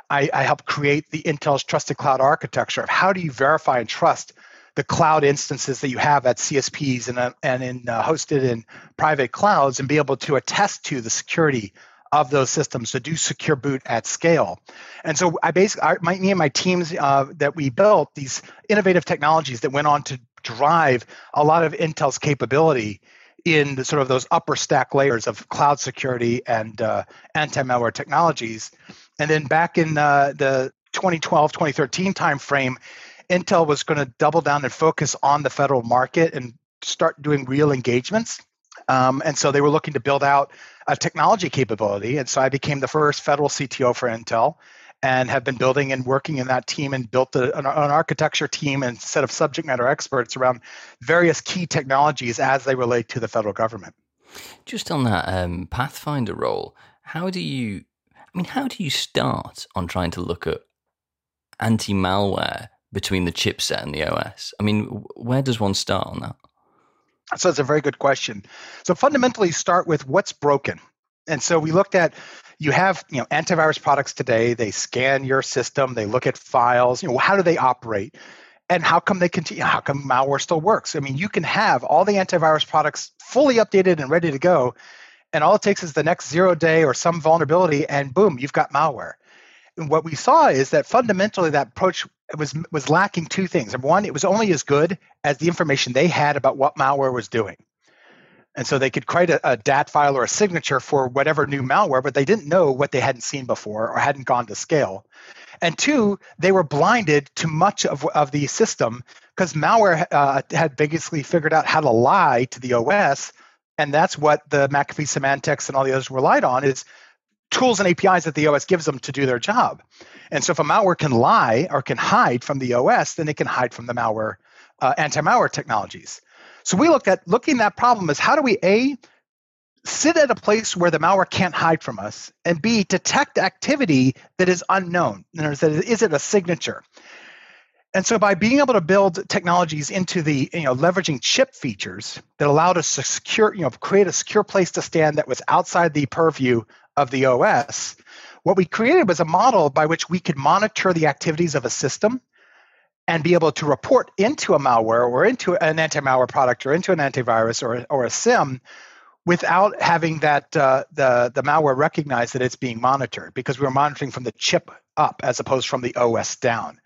I, I helped create the Intel's trusted cloud architecture of how do you verify and trust the cloud instances that you have at CSPs and, uh, and in uh, hosted in private clouds and be able to attest to the security of those systems to do secure boot at scale. And so I basically, I, my, me and my teams uh, that we built these innovative technologies that went on to drive a lot of Intel's capability in the, sort of those upper stack layers of cloud security and uh, anti-malware technologies. And then back in uh, the 2012, 2013 timeframe, Intel was going to double down and focus on the federal market and start doing real engagements. Um, and so they were looking to build out a technology capability. And so I became the first federal CTO for Intel. And have been building and working in that team and built a, an, an, architecture team and set of subject matter experts around various key technologies as they relate to the federal government. Just on that um, Pathfinder role, how do you? I mean, how do you start on trying to look at anti-malware between the chipset and the OS? I mean, where does one start on that? So it's a very good question. So fundamentally, start with what's broken. And so we looked at you have you know antivirus products today. They scan your system. They look at files. You know how do they operate? And how come they continue? How come malware still works? I mean, you can have all the antivirus products fully updated and ready to go, and all it takes is the next zero day or some vulnerability, and boom, you've got malware. And what we saw is that fundamentally that approach was was lacking two things. Number one, it was only as good as the information they had about what malware was doing. And so they could create a, a DAT file or a signature for whatever new malware, but they didn't know what they hadn't seen before or hadn't gone to scale. And two, they were blinded to much of, of the system because malware uh, had basically figured out how to lie to the OS. And that's what the McAfee Symantec's and all the others relied on is tools and APIs that the OS gives them to do their job. And so if a malware can lie or can hide from the OS, then it can hide from the malware uh, anti-malware technologies. So we looked at looking at that problem as how do we a sit at a place where the malware can't hide from us, and b detect activity that is unknown. In other words, is it a signature? And so by being able to build technologies into the, you know, leveraging chip features that allowed us to secure, you know, create a secure place to stand that was outside the purview of the OS, what we created was a model by which we could monitor the activities of a system and be able to report into a malware or into an anti-malware product or into an antivirus or, or a SIEM without having that uh, the, the malware recognize that it's being monitored because we were monitoring from the chip up as opposed from the OS down.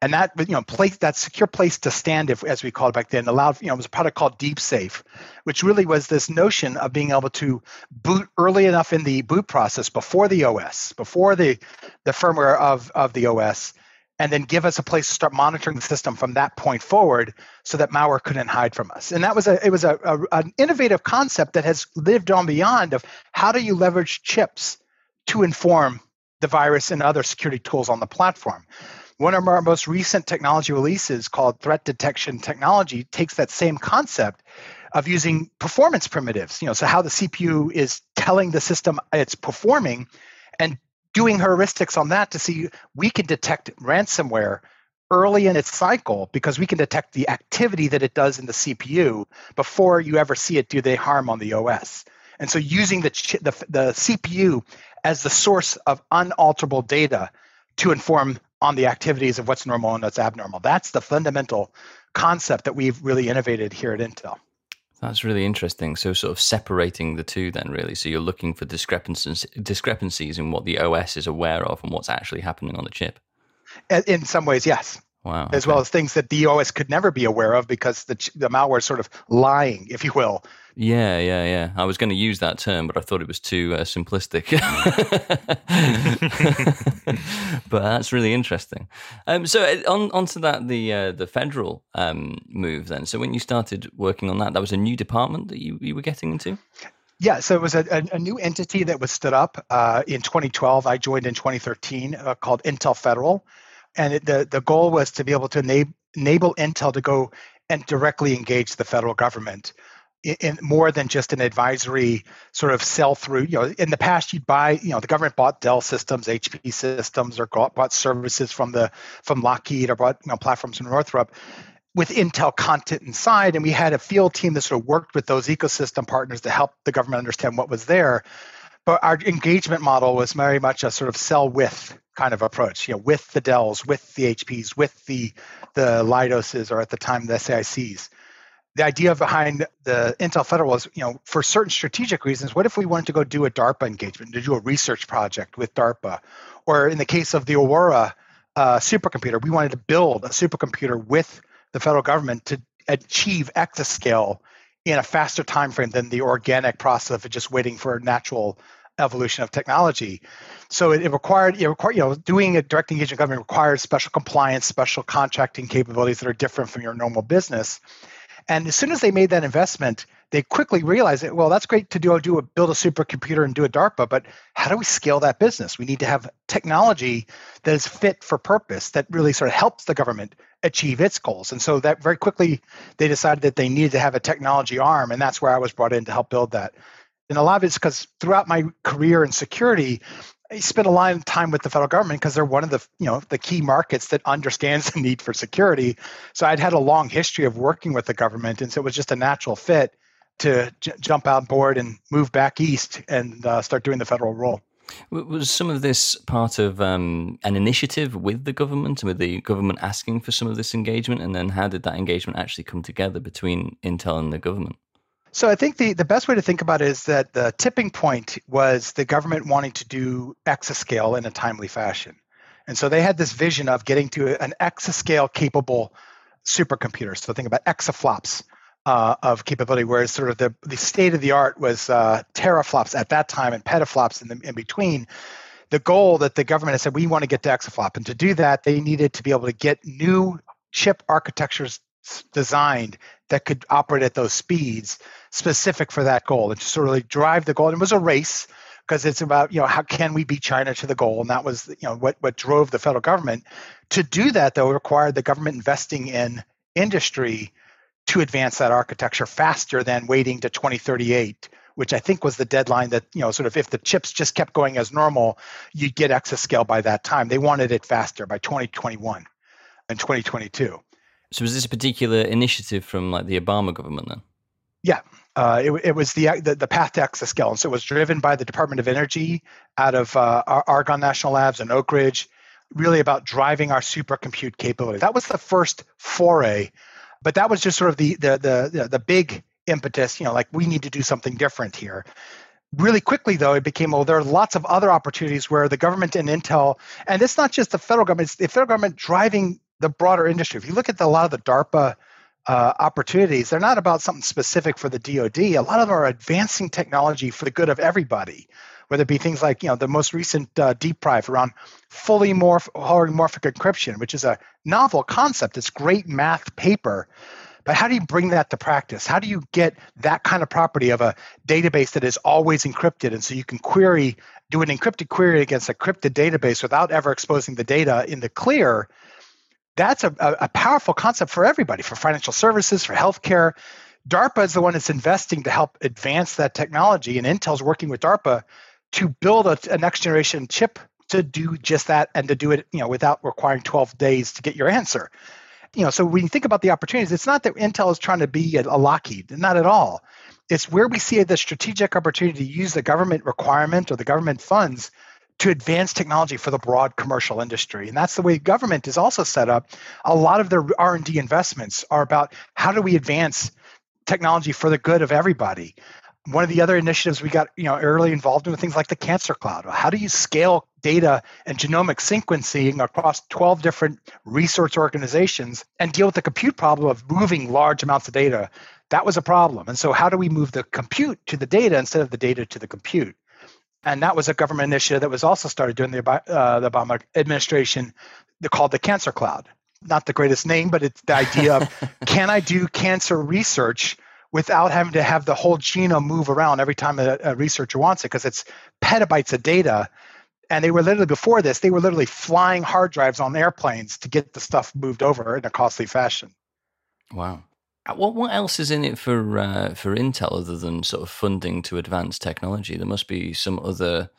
And that you know place that secure place to stand, if, as we called back then, allowed you know it was a product called DeepSafe, which really was this notion of being able to boot early enough in the boot process before the OS, before the the firmware of of the OS, and then give us a place to start monitoring the system from that point forward so that malware couldn't hide from us. And that was a it was a, a, an innovative concept that has lived on beyond of how do you leverage chips to inform the virus and other security tools on the platform. One of our most recent technology releases called threat detection technology takes that same concept of using performance primitives you know so how the cpu is telling the system it's performing and doing heuristics on that to see we can detect ransomware early in its cycle because we can detect the activity that it does in the CPU before you ever see it do the harm on the OS. And so using the, the, the CPU as the source of unalterable data to inform on the activities of what's normal and what's abnormal. That's the fundamental concept that we've really innovated here at Intel. That's really interesting. So, sort of separating the two, then, really. So, you're looking for discrepancies, discrepancies in what the OS is aware of and what's actually happening on the chip. In some ways, yes. Wow. As well as things that the OS could never be aware of because the, the malware is sort of lying, if you will, yeah, yeah, yeah. I was going to use that term, but I thought it was too uh, simplistic. but that's really interesting. Um, so uh, on onto that the uh, the federal um, move then. So when you started working on that, that was a new department that you, you were getting into. Yeah, so it was a, a, a new entity that was stood up uh, in 2012. I joined in 2013, uh, called Intel Federal, and it, the the goal was to be able to enable, enable Intel to go and directly engage the federal government in more than just an advisory sort of sell through. You know, in the past, you'd buy, you know, the government bought Dell systems, HP systems, or bought services from the from Lockheed or bought you know platforms from Northrop with Intel content inside. And we had a field team that sort of worked with those ecosystem partners to help the government understand what was there. But our engagement model was very much a sort of sell with kind of approach, you know, with the Dells, with the HPs, with the the Leidoses, or at the time the SAICs the idea behind the Intel Federal was, you know, for certain strategic reasons, what if we wanted to go do a DARPA engagement, to do a research project with DARPA? Or in the case of the Aurora uh, supercomputer, we wanted to build a supercomputer with the federal government to achieve exascale in a faster time frame than the organic process of just waiting for a natural evolution of technology. So it, it, required, it required, you know, doing a direct engagement government requires special compliance, special contracting capabilities that are different from your normal business. And as soon as they made that investment, they quickly realized that, well, that's great to do, do a, build a supercomputer and do a DARPA, but how do we scale that business? We need to have technology that is fit for purpose that really sort of helps the government achieve its goals. And so that very quickly they decided that they needed to have a technology arm, and that's where I was brought in to help build that. And a lot of it's because throughout my career in security, I spent a lot of time with the federal government because they're one of the you know the key markets that understands the need for security. So I'd had a long history of working with the government, and so it was just a natural fit to j- jump on board and move back east and uh, start doing the federal role. Was some of this part of um, an initiative with the government, with the government asking for some of this engagement, and then how did that engagement actually come together between Intel and the government? So I think the, the best way to think about it is that the tipping point was the government wanting to do exascale in a timely fashion. And so they had this vision of getting to an exascale capable supercomputer. So think about exaflops uh, of capability, whereas sort of the, the state of the art was uh, teraflops at that time and petaflops in, the, in between. The goal that the government had said, we want to get to exaflop. And to do that, they needed to be able to get new chip architectures designed that could operate at those speeds specific for that goal and to sort of drive the goal. And it was a race because it's about you know how can we beat China to the goal, and that was you know what what drove the federal government to do that. Though required the government investing in industry to advance that architecture faster than waiting to 2038 which I think was the deadline that, you know, sort of if the chips just kept going as normal, you'd get exascale by that time. They wanted it faster by 2021 and 2022. So was this a particular initiative from like the Obama government then? Yeah, uh, it, it, was the, the, the path to. And so it was driven by the Department of Energy out of uh, Argonne National Labs and Oak Ridge, really about driving our supercompute capability. That was the first foray, but that was just sort of the the the, the big impetus. You know, like we need to do something different here. Really quickly, though, it became well. There are lots of other opportunities where the government and Intel, and it's not just the federal government; it's the federal government driving the broader industry. If you look at the, a lot of the DARPA uh, opportunities, they're not about something specific for the DoD. A lot of them are advancing technology for the good of everybody, whether it be things like you know the most recent uh, DPRIVE around fully morph- homomorphic encryption, which is a novel concept. It's great math paper. But how do you bring that to practice? How do you get that kind of property of a database that is always encrypted? And so you can query, do an encrypted query against a encrypted database without ever exposing the data in the clear that's a, a, powerful concept for everybody, for financial services, for healthcare. DARPA is the one that's investing to help advance that technology, and Intel's working with DARPA to build a, a next generation chip to do just that and to do it, you know, without requiring 12 days to get your answer. You know, so when you think about the opportunities, it's not that Intel is trying to be a, a Lockheed, not at all. It's where we see the strategic opportunity to use the government requirement or the government funds to advance technology for the broad commercial industry. And that's the way government is also set up. A lot of their r&d investments are about how do we advance technology for the good of everybody. One of the other initiatives we got you know early involved in with things like the cancer cloud. How do you scale data and genomic sequencing across 12 different research organizations and deal with the compute problem of moving large amounts of data? That was a problem. And so how do we move the compute to the data instead of the data to the compute and that was a government initiative that was also started during the, uh, the Obama administration called the Cancer Cloud. Not the greatest name, but it's the idea of can I do cancer research without having to have the whole genome move around every time a, a researcher wants it because it's petabytes of data. And they were literally before this, they were literally flying hard drives on airplanes to get the stuff moved over in a costly fashion. Wow. Uh, what what else is in it for uh, for Intel other than sort of funding to advance technology? There must be some other.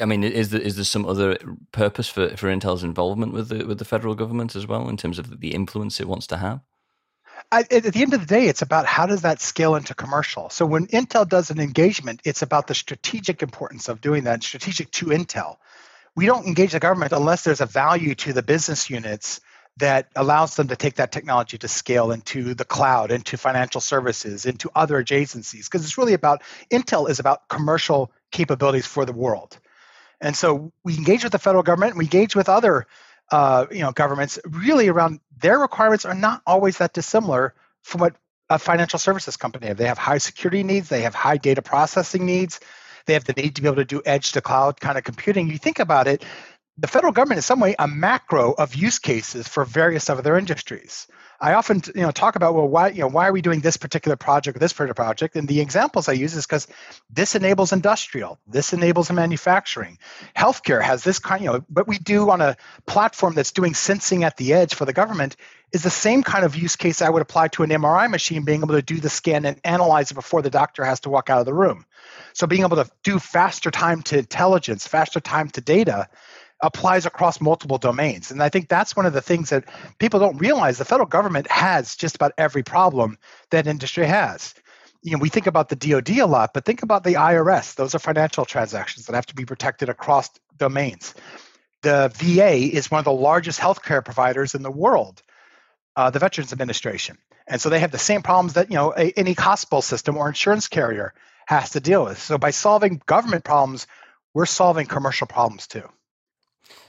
I mean, is there is there some other purpose for, for Intel's involvement with the with the federal government as well in terms of the influence it wants to have? At the end of the day, it's about how does that scale into commercial. So when Intel does an engagement, it's about the strategic importance of doing that, strategic to Intel. We don't engage the government unless there's a value to the business units that allows them to take that technology to scale into the cloud, into financial services, into other adjacencies. Because it's really about Intel is about commercial capabilities for the world. And so we engage with the federal government, we engage with other uh, you know governments really around their requirements are not always that dissimilar from what a financial services company have. They have high security needs, they have high data processing needs, they have the need to be able to do edge to cloud kind of computing. You think about it, the federal government is some way a macro of use cases for various other industries. I often you know talk about well why you know why are we doing this particular project or this particular project? And the examples I use is because this enables industrial this enables manufacturing. Healthcare has this kind you know what we do on a platform that's doing sensing at the edge for the government is the same kind of use case I would apply to an MRI machine being able to do the scan and analyze it before the doctor has to walk out of the room. So being able to do faster time to intelligence faster time to data applies across multiple domains. And I think that's one of the things that people don't realize. The federal government has just about every problem that industry has. You know, we think about the DoD a lot, but think about the IRS. Those are financial transactions that have to be protected across domains. The VA is one of the largest healthcare providers in the world, uh, the Veterans Administration, and so they have the same problems that you know a, any hospital system or insurance carrier has to deal with. So by solving government problems, we're solving commercial problems too.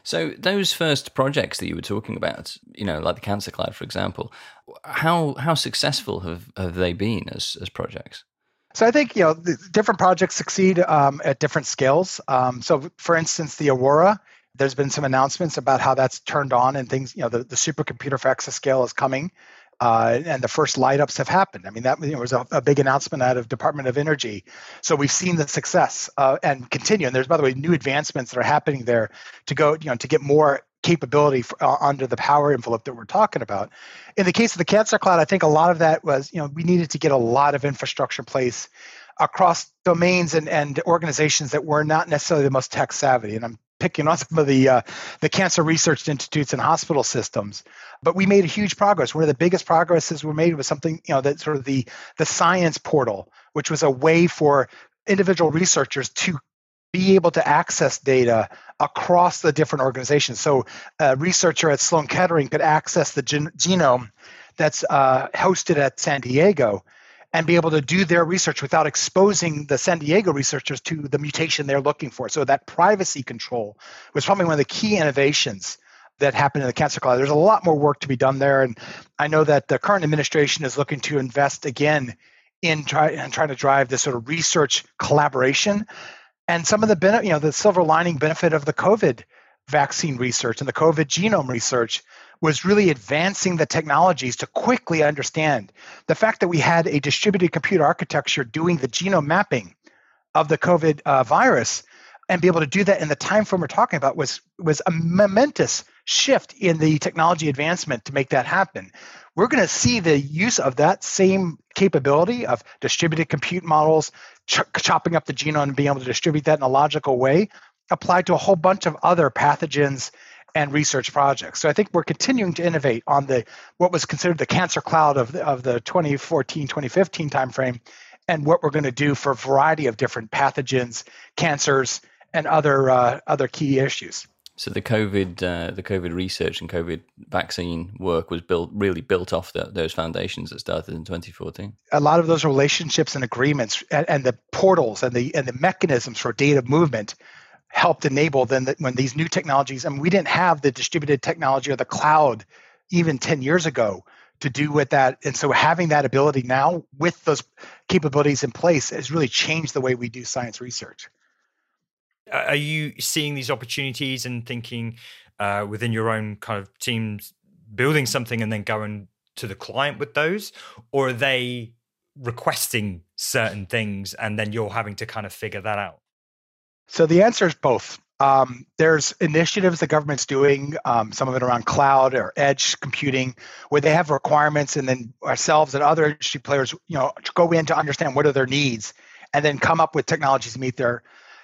So those first projects that you were talking about, you know, like the Cancer Cloud, for example, how how successful have, have they been as as projects? So I think you know different projects succeed um, at different scales. Um, so for instance, the Aurora, there's been some announcements about how that's turned on and things. You know, the, the supercomputer for exascale is coming uh, and the first light ups have happened. I mean, that you know, was a, a, big announcement out of Department of Energy. So we've seen the success uh, and continue. And there's, by the way, new advancements that are happening there to go, you know, to get more capability for, uh, under the power envelope that we're talking about. In the case of the Cancer Cloud, I think a lot of that was, you know, we needed to get a lot of infrastructure in place across domains and, and organizations that were not necessarily the most tech savvy. And I'm picking on some of the uh, the cancer research institutes and hospital systems. But we made a huge progress. One of the biggest progresses we made was something you know that sort of the the science portal, which was a way for individual researchers to be able to access data across the different organizations. So, a researcher at Sloan Kettering could access the gen- genome that's uh, hosted at San Diego and be able to do their research without exposing the San Diego researchers to the mutation they're looking for. So that privacy control was probably one of the key innovations that happened in the cancer cloud. There's a lot more work to be done there, and I know that the current administration is looking to invest again in try and trying to drive this sort of research collaboration. And some of the benefit, you know, the silver lining benefit of the COVID vaccine research and the COVID genome research was really advancing the technologies to quickly understand the fact that we had a distributed computer architecture doing the genome mapping of the COVID uh, virus and be able to do that in the time frame we're talking about was was a momentous shift in the technology advancement to make that happen. We're going to see the use of that same capability of distributed compute models, ch- chopping up the genome and being able to distribute that in a logical way applied to a whole bunch of other pathogens and research projects. So I think we're continuing to innovate on the what was considered the cancer cloud of the, of the 2014 2015 timeframe and what we're going to do for a variety of different pathogens, cancers, and other uh, other key issues. So the COVID uh, the COVID research and COVID vaccine work was built really built off the, those foundations that started in 2014. A lot of those relationships and agreements and, and the portals and the and the mechanisms for data movement helped enable then that when these new technologies I mean we didn't have the distributed technology or the cloud even 10 years ago to do with that. And so having that ability now with those capabilities in place has really changed the way we do science research. Are you seeing these opportunities and thinking uh, within your own kind of teams building something and then going to the client with those? Or are they requesting certain things and then you're having to kind of figure that out so the answer is both. Um, there's initiatives the government's doing, um, some of it around cloud or edge computing, where they have requirements, and then ourselves and other industry players, you know, go in to understand what are their needs, and then come up with technologies to meet their.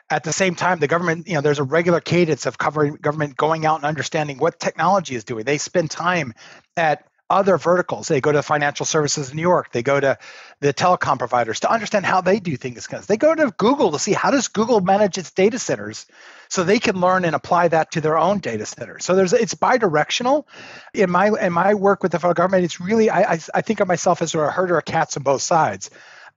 At the same time, the government, you know, there's a regular cadence of covering government going out and understanding what technology is doing. They spend time at other verticals. They go to financial services in New York. They go to the telecom providers to understand how they do things. They go to Google to see how does Google manage its data centers, so they can learn and apply that to their own data centers. So there's it's bidirectional. In my in my work with the federal government, it's really I I, I think of myself as a herder of cats on both sides.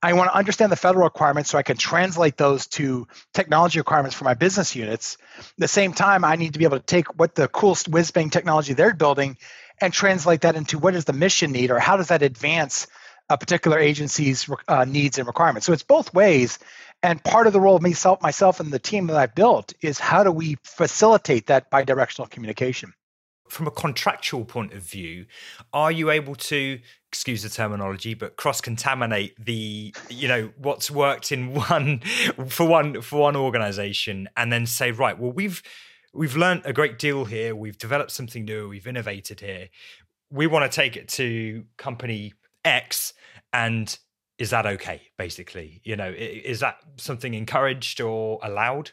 I want to understand the federal requirements so I can translate those to technology requirements for my business units. At the same time, I need to be able to take what the coolest whiz bang technology they're building and translate that into what does the mission need or how does that advance a particular agency's uh, needs and requirements. So it's both ways. And part of the role of myself, myself and the team that I've built is how do we facilitate that bidirectional communication? From a contractual point of view, are you able to, excuse the terminology, but cross-contaminate the, you know, what's worked in one for one for one organization and then say, right, well, we've we've learned a great deal here, we've developed something new, we've innovated here. We want to take it to company X and is that okay basically you know is that something encouraged or allowed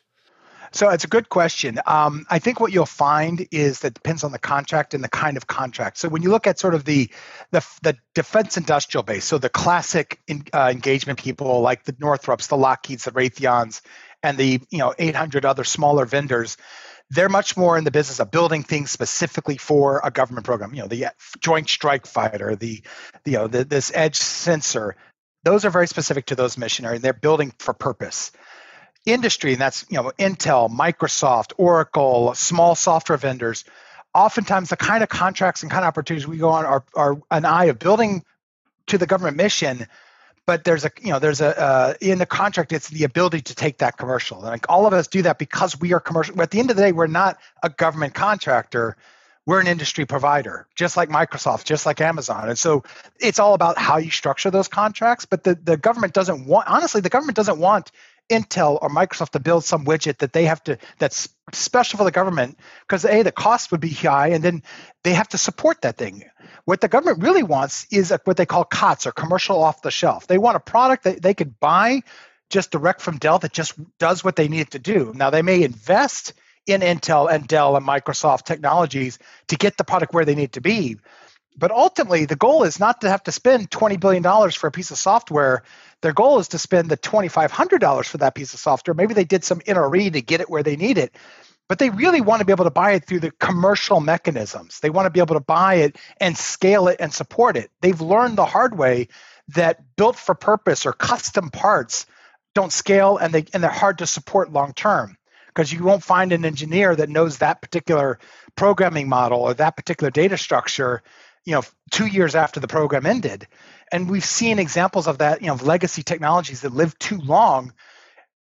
so it's a good question. Um, I think what you'll find is that depends on the contract and the kind of contract. So when you look at sort of the the, the defense industrial base, so the classic in, uh, engagement people like the Northrops, the Lockheeds, the Raytheons, and the you know 800 other smaller vendors, they're much more in the business of building things specifically for a government program. You know, the uh, Joint Strike Fighter, the, the you know the, this edge sensor, those are very specific to those missionary and they're building for purpose industry and that's you know intel microsoft oracle small software vendors oftentimes the kind of contracts and kind of opportunities we go on are, are an eye of building to the government mission but there's a you know there's a uh, in the contract it's the ability to take that commercial and like all of us do that because we are commercial at the end of the day we're not a government contractor we're an industry provider, just like Microsoft, just like Amazon. And so it's all about how you structure those contracts. But the, the government doesn't want, honestly, the government doesn't want Intel or Microsoft to build some widget that they have to, that's special for the government because A, the cost would be high, and then they have to support that thing. What the government really wants is what they call COTS or commercial off the shelf. They want a product that they could buy just direct from Dell that just does what they need it to do. Now, they may invest in Intel and Dell and Microsoft technologies to get the product where they need to be. But ultimately, the goal is not to have to spend $20 billion for a piece of software. Their goal is to spend the $2,500 for that piece of software. Maybe they did some NRE to get it where they need it, but they really want to be able to buy it through the commercial mechanisms. They want to be able to buy it and scale it and support it. They've learned the hard way that built for purpose or custom parts don't scale and they and they're hard to support long term because you won't find an engineer that knows that particular programming model or that particular data structure you know two years after the program ended and we've seen examples of that you know legacy technologies that live too long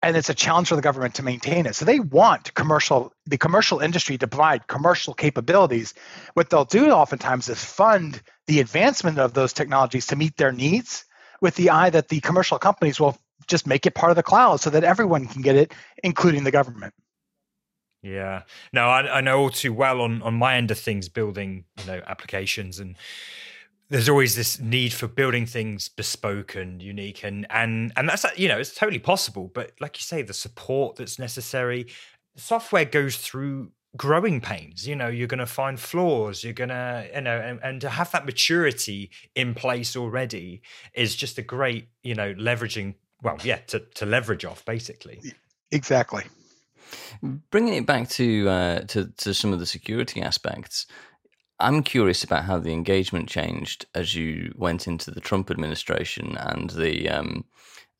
and it's a challenge for the government to maintain it. So they want commercial the commercial industry to provide commercial capabilities. What they'll do oftentimes is fund the advancement of those technologies to meet their needs with the eye that the commercial companies will just make it part of the cloud so that everyone can get it, including the government. Yeah, no, I, I know all too well on on my end of things, building you know applications and there's always this need for building things bespoke and unique and and and that's you know it's totally possible but like you say the support that's necessary software goes through growing pains you know you're going to find flaws you're going to you know and, and to have that maturity in place already is just a great you know leveraging well, yeah, to, to leverage off basically. Exactly. Bringing it back to, uh, to to some of the security aspects, I'm curious about how the engagement changed as you went into the Trump administration and the um,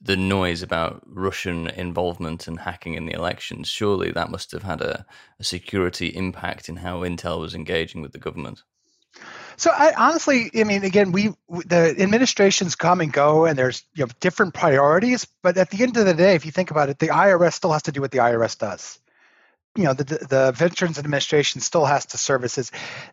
the noise about Russian involvement and hacking in the elections. Surely that must have had a, a security impact in how Intel was engaging with the government. So I honestly, I mean, again, we the administrations come and go, and there's you know different priorities. But at the end of the day, if you think about it, the IRS still has to do what the IRS does. You know, the the Veterans Administration still has to services.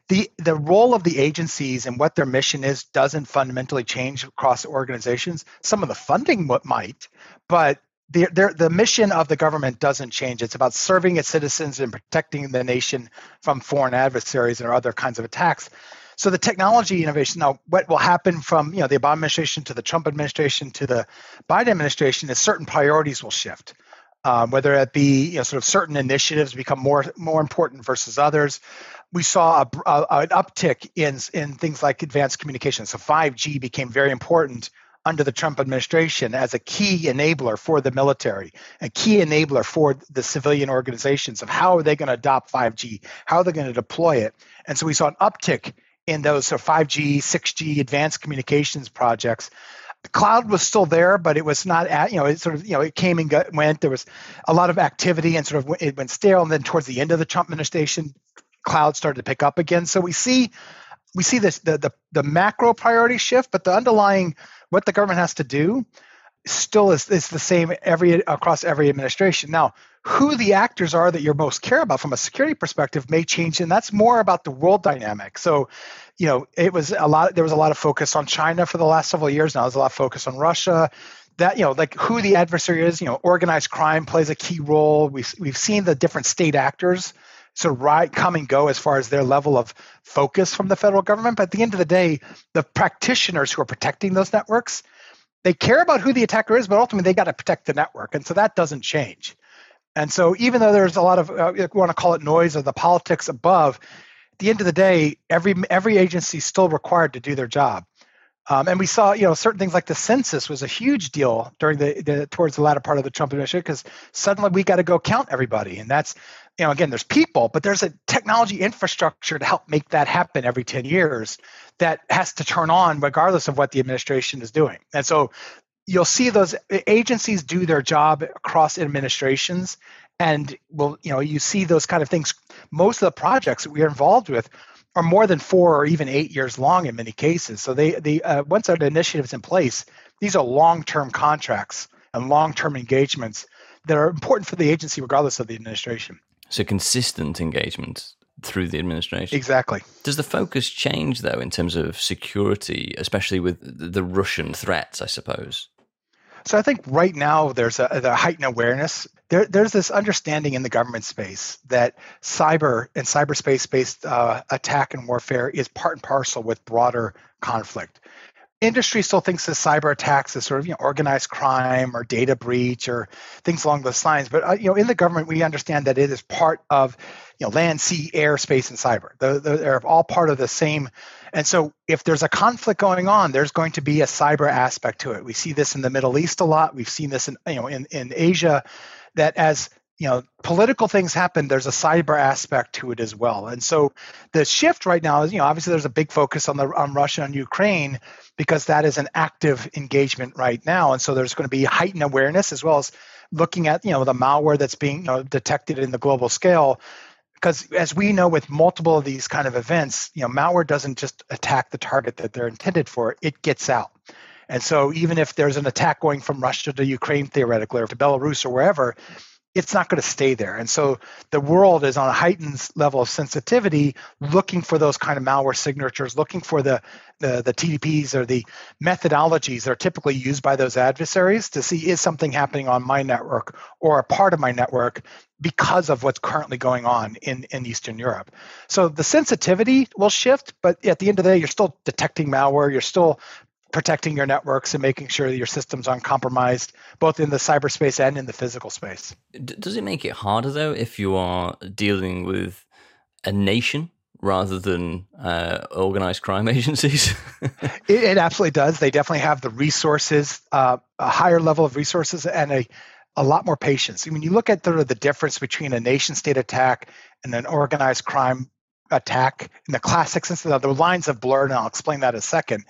The the role of the agencies and what their mission is doesn't fundamentally change across organizations. Some of the funding might, but the, the, the mission of the government doesn't change. It's about serving its citizens and protecting the nation from foreign adversaries and other kinds of attacks. So the technology innovation now, what will happen from you know the Obama administration to the Trump administration to the Biden administration is certain priorities will shift. Um, whether it be you know sort of certain initiatives become more more important versus others. We saw a, a, an uptick in in things like advanced communication. So 5G became very important under the Trump administration as a key enabler for the military, a key enabler for the civilian organizations of how are they going to adopt 5G, how are they going to deploy it. And so we saw an uptick in those so 5G, 6G advanced communications projects. The cloud was still there, but it was not at, you know, it sort of, you know, it came and got, went. There was a lot of activity and sort of it went stale. And then towards the end of the Trump administration, cloud started to pick up again. So we see, we see this, the, the, the macro priority shift, but the underlying, what the government has to do still is, is the same every across every administration. Now, who the actors are that you're most care about from a security perspective may change, and that's more about the world dynamic. So, you know, it was a lot. There was a lot of focus on China for the last several years. Now there's a lot of focus on Russia. That you know, like who the adversary is. You know, organized crime plays a key role. We've we've seen the different state actors of right come and go as far as their level of focus from the federal government. But at the end of the day, the practitioners who are protecting those networks they care about who the attacker is, but ultimately they got to protect the network, and so that doesn't change. And so even though there's a lot of uh, we want to call it noise or the politics above, at the end of the day, every every agency is still required to do their job. Um, and we saw, you know, certain things like the census was a huge deal during the, the towards the latter part of the Trump administration because suddenly we got to go count everybody, and that's, you know, again, there's people, but there's a technology infrastructure to help make that happen every 10 years that has to turn on regardless of what the administration is doing. And so you'll see those agencies do their job across administrations and well you know you see those kind of things. Most of the projects that we are involved with are more than four or even eight years long in many cases. So they the uh, once an initiative is in place these are long-term contracts and long-term engagements that are important for the agency regardless of the administration so consistent engagement through the administration. Exactly. Does the focus change though in terms of security, especially with the Russian threats? I suppose. So I think right now there's a, a heightened awareness. There, there's this understanding in the government space that cyber and cyberspace-based uh, attack and warfare is part and parcel with broader conflict industry still thinks of cyber attacks as sort of you know organized crime or data breach or things along those lines. But uh, you know, in the government, we understand that it is part of you know land, sea, air, space, and cyber. They're, they're all part of the same. And so, if there's a conflict going on, there's going to be a cyber aspect to it. We see this in the Middle East a lot. We've seen this in you know in in Asia. That as you know political things happen there's a cyber aspect to it as well. And so the shift right now is you know obviously there's a big focus on the on russia and ukraine because that is an active engagement right now. And so there's going to be heightened awareness as well as looking at you know the malware that's being you know, detected in the global scale. Because as we know with multiple of these kind of events you know malware doesn't just attack the target that they're intended for it gets out. And so even if there's an attack going from russia to ukraine theoretically or to belarus or wherever it's not going to stay there. And so the world is on a heightened level of sensitivity, looking for those kind of malware signatures, looking for the, the, the TTPs or the methodologies that are typically used by those adversaries to see is something happening on my network or a part of my network because of what's currently going on in, in Eastern Europe. So the sensitivity will shift, but at the end of the day, you're still detecting malware, you're still protecting your networks and making sure that your system's aren't compromised, both in the cyberspace and in the physical space. Does it make it harder though if you are dealing with a nation rather than uh, organized crime agencies? it, it, absolutely does. They definitely have the resources, uh, a higher level of resources, and a a lot more patience. I mean, you look at the, the difference between a nation state attack and an organized crime attack in the classic sense. The lines have blurred, and I'll explain that in a second.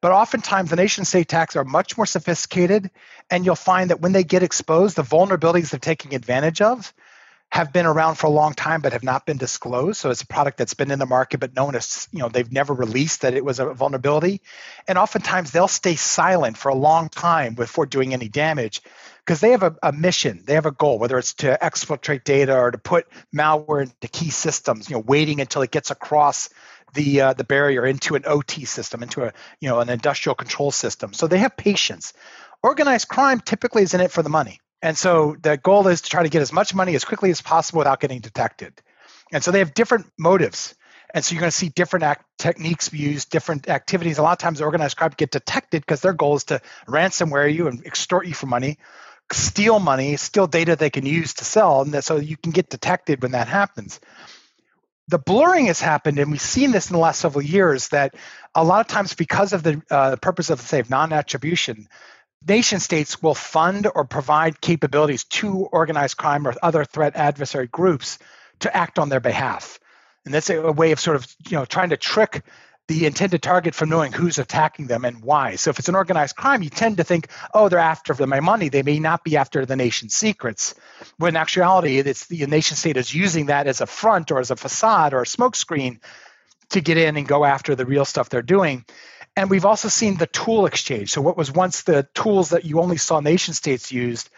But oftentimes, the nation state attacks are much more sophisticated, and you'll find that when they get exposed, the vulnerabilities they're taking advantage of have been around for a long time but have not been disclosed. So it's a product that's been in the market, but no one has, you know, they've never released that it was a vulnerability. And oftentimes they'll stay silent for a long time before doing any damage because they have a, a, mission, they have a goal, whether it's to exfiltrate data or to put malware into key systems, you know, waiting until it gets across the uh, the barrier into an OT system, into a you know an industrial control system. So they have patience. Organized crime typically is in it for the money, and so the goal is to try to get as much money as quickly as possible without getting detected. And so they have different motives. And so you're going to see different act- techniques used, different activities. A lot of times, organized crime get detected because their goal is to ransomware you and extort you for money, steal money, steal data they can use to sell, and so you can get detected when that happens the blurring has happened, and we've seen this in the last several years that a lot of times, because of the uh, purpose of, the say, non attribution, nation states will fund or provide capabilities to organized crime or other threat adversary groups to act on their behalf. And that's a, a way of sort of, you know, trying to trick the intended target from knowing who's attacking them and why. So if it's an organized crime, you tend to think, oh, they're after my money. They may not be after the nation's secrets. When in actuality, it's the nation state is using that as a front or as a facade or a smokescreen to get in and go after the real stuff they're doing. And we've also seen the tool exchange. So, what was once the tools that you only saw nation states used,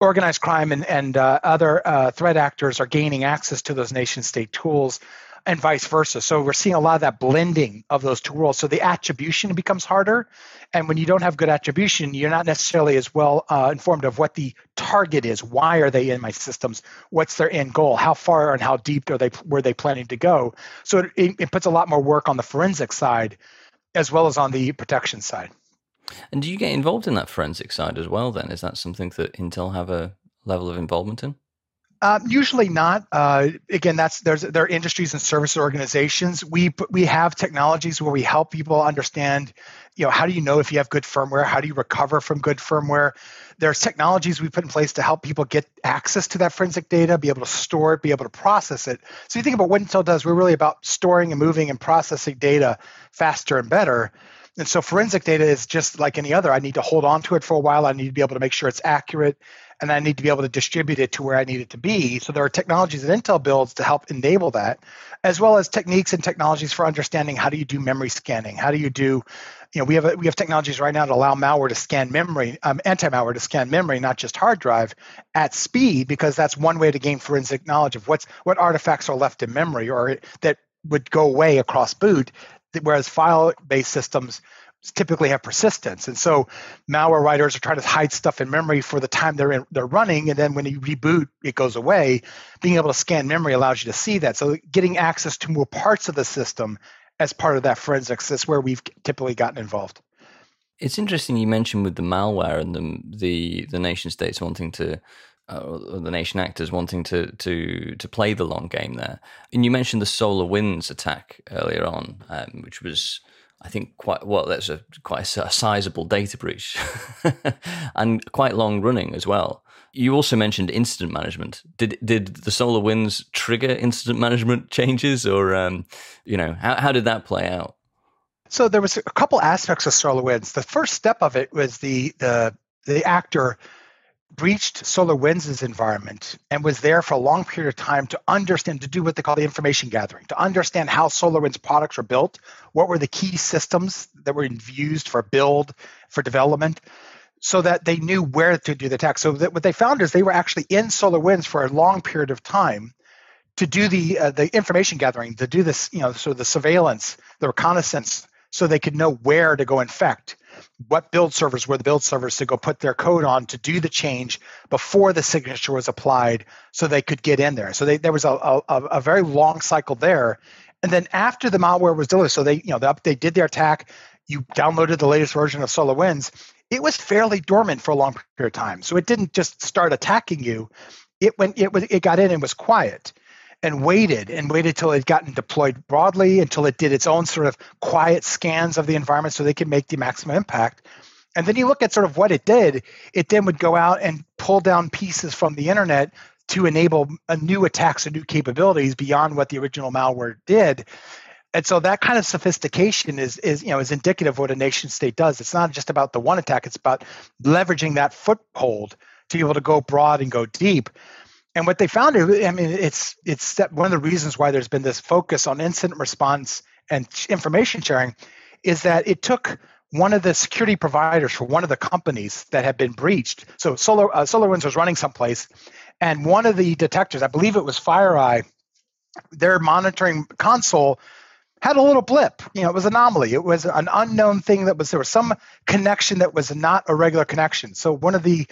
organized crime and, and uh, other uh, threat actors are gaining access to those nation state tools and vice versa. So we're seeing a lot of that blending of those two worlds. So the attribution becomes harder. And when you don't have good attribution, you're not necessarily as well uh, informed of what the target is. Why are they in my systems? What's their end goal? How far and how deep are they were they planning to go? So it, it puts a lot more work on the forensic side as well as on the protection side. And do you get involved in that forensic side as well? Then is that something that Intel have a level of involvement in? Uh, usually not. Uh, again, that's there's there are industries and service organizations. We we have technologies where we help people understand, you know, how do you know if you have good firmware? How do you recover from good firmware? There's technologies we put in place to help people get access to that forensic data, be able to store it, be able to process it. So you think about what Intel does, we're really about storing and moving and processing data faster and better. And so forensic data is just like any other. I need to hold on to it for a while. I need to be able to make sure it's accurate and I need to be able to distribute it to where I need it to be. So there are technologies that Intel builds to help enable that, as well as techniques and technologies for understanding how do you do memory scanning? How do you do, you know, we have we have technologies right now to allow malware to scan memory, um, anti-malware to scan memory, not just hard drive, at speed, because that's one way to gain forensic knowledge of what's what artifacts are left in memory or that would go away across boot whereas file-based systems typically have persistence. And so malware writers are trying to hide stuff in memory for the time they're in, they're running, and then when you reboot, it goes away. Being able to scan memory allows you to see that. So getting access to more parts of the system as part of that forensics is where we've typically gotten involved. It's interesting you mentioned with the malware and the the, the nation states wanting to uh, the nation actors wanting to to to play the long game there. And you mentioned the SolarWinds attack earlier on, um, which was I think quite well. That's a quite a sizable data breach, and quite long running as well. You also mentioned incident management. Did did the SolarWinds trigger incident management changes, or um, you know how how did that play out? So there was a couple aspects of SolarWinds. The first step of it was the the the actor breached SolarWinds' environment and was there for a long period of time to understand, to do what they call the information gathering, to understand how SolarWinds products were built, what were the key systems that were used for build, for development, so that they knew where to do the attack. So what they found is they were actually in SolarWinds for a long period of time to do the uh, the information gathering, to do this, you know, so the surveillance, the reconnaissance, so they could know where to go infect what build servers were the build servers to go put their code on to do the change before the signature was applied so they could get in there. So they, there was a, a, a very long cycle there. And then after the malware was delivered, so they, you know, they did their attack, you downloaded the latest version of SolarWinds, it was fairly dormant for a long period of time. So it didn't just start attacking you. It went it was it got in and was quiet and waited and waited till it gotten deployed broadly until it did its own sort of quiet scans of the environment so they could make the maximum impact. And then you look at sort of what it did, it then would go out and pull down pieces from the internet to enable a new attacks and new capabilities beyond what the original malware did. And so that kind of sophistication is is you know is indicative of what a nation state does. It's not just about the one attack, it's about leveraging that foothold to be able to go broad and go deep. And what they found, I mean, it's it's one of the reasons why there's been this focus on incident response and information sharing, is that it took one of the security providers for one of the companies that had been breached. So Solar uh, SolarWinds was running someplace, and one of the detectors, I believe it was FireEye, their monitoring console had a little blip. You know, it was anomaly. It was an unknown thing that was there was some connection that was not a regular connection. So one of the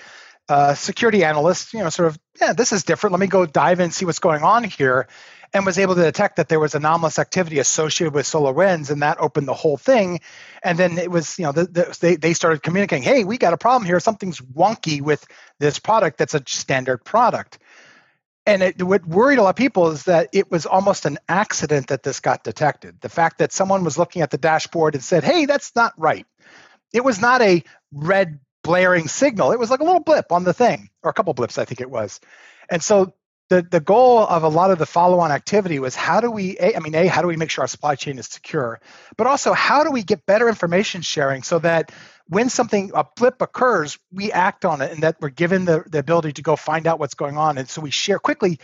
uh, security analyst, you know, sort of, yeah, this is different. Let me go dive in and see what's going on here. And was able to detect that there was anomalous activity associated with SolarWinds, and that opened the whole thing. And then it was, you know, the, the, they, they started communicating, hey, we got a problem here. Something's wonky with this product that's a standard product. And it, what worried a lot of people is that it was almost an accident that this got detected. The fact that someone was looking at the dashboard and said, hey, that's not right. It was not a red blaring signal. It was like a little blip on the thing, or a couple blips, I think it was. And so the, the goal of a lot of the follow-on activity was how do we a, I mean a how do we make sure our supply chain is secure but also how do we get better information sharing so that when something a blip occurs we act on it and that we're given the, the ability to go find out what's going on and so we share quickly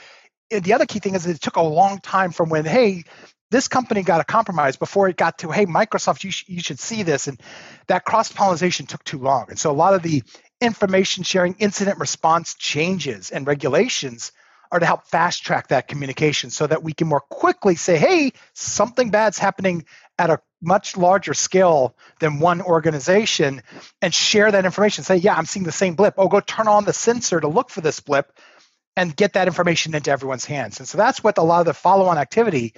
and the other key thing is it took a long time from when hey this company got a compromise before it got to, hey, Microsoft, you, sh- you should see this. And that cross pollination took too long. And so a lot of the information sharing, incident response changes and regulations are to help fast track that communication so that we can more quickly say, hey, something bad's happening at a much larger scale than one organization and share that information. Say, yeah, I'm seeing the same blip. Oh, go turn on the sensor to look for this blip and get that information into everyone's hands. And so that's what a lot of the follow on activity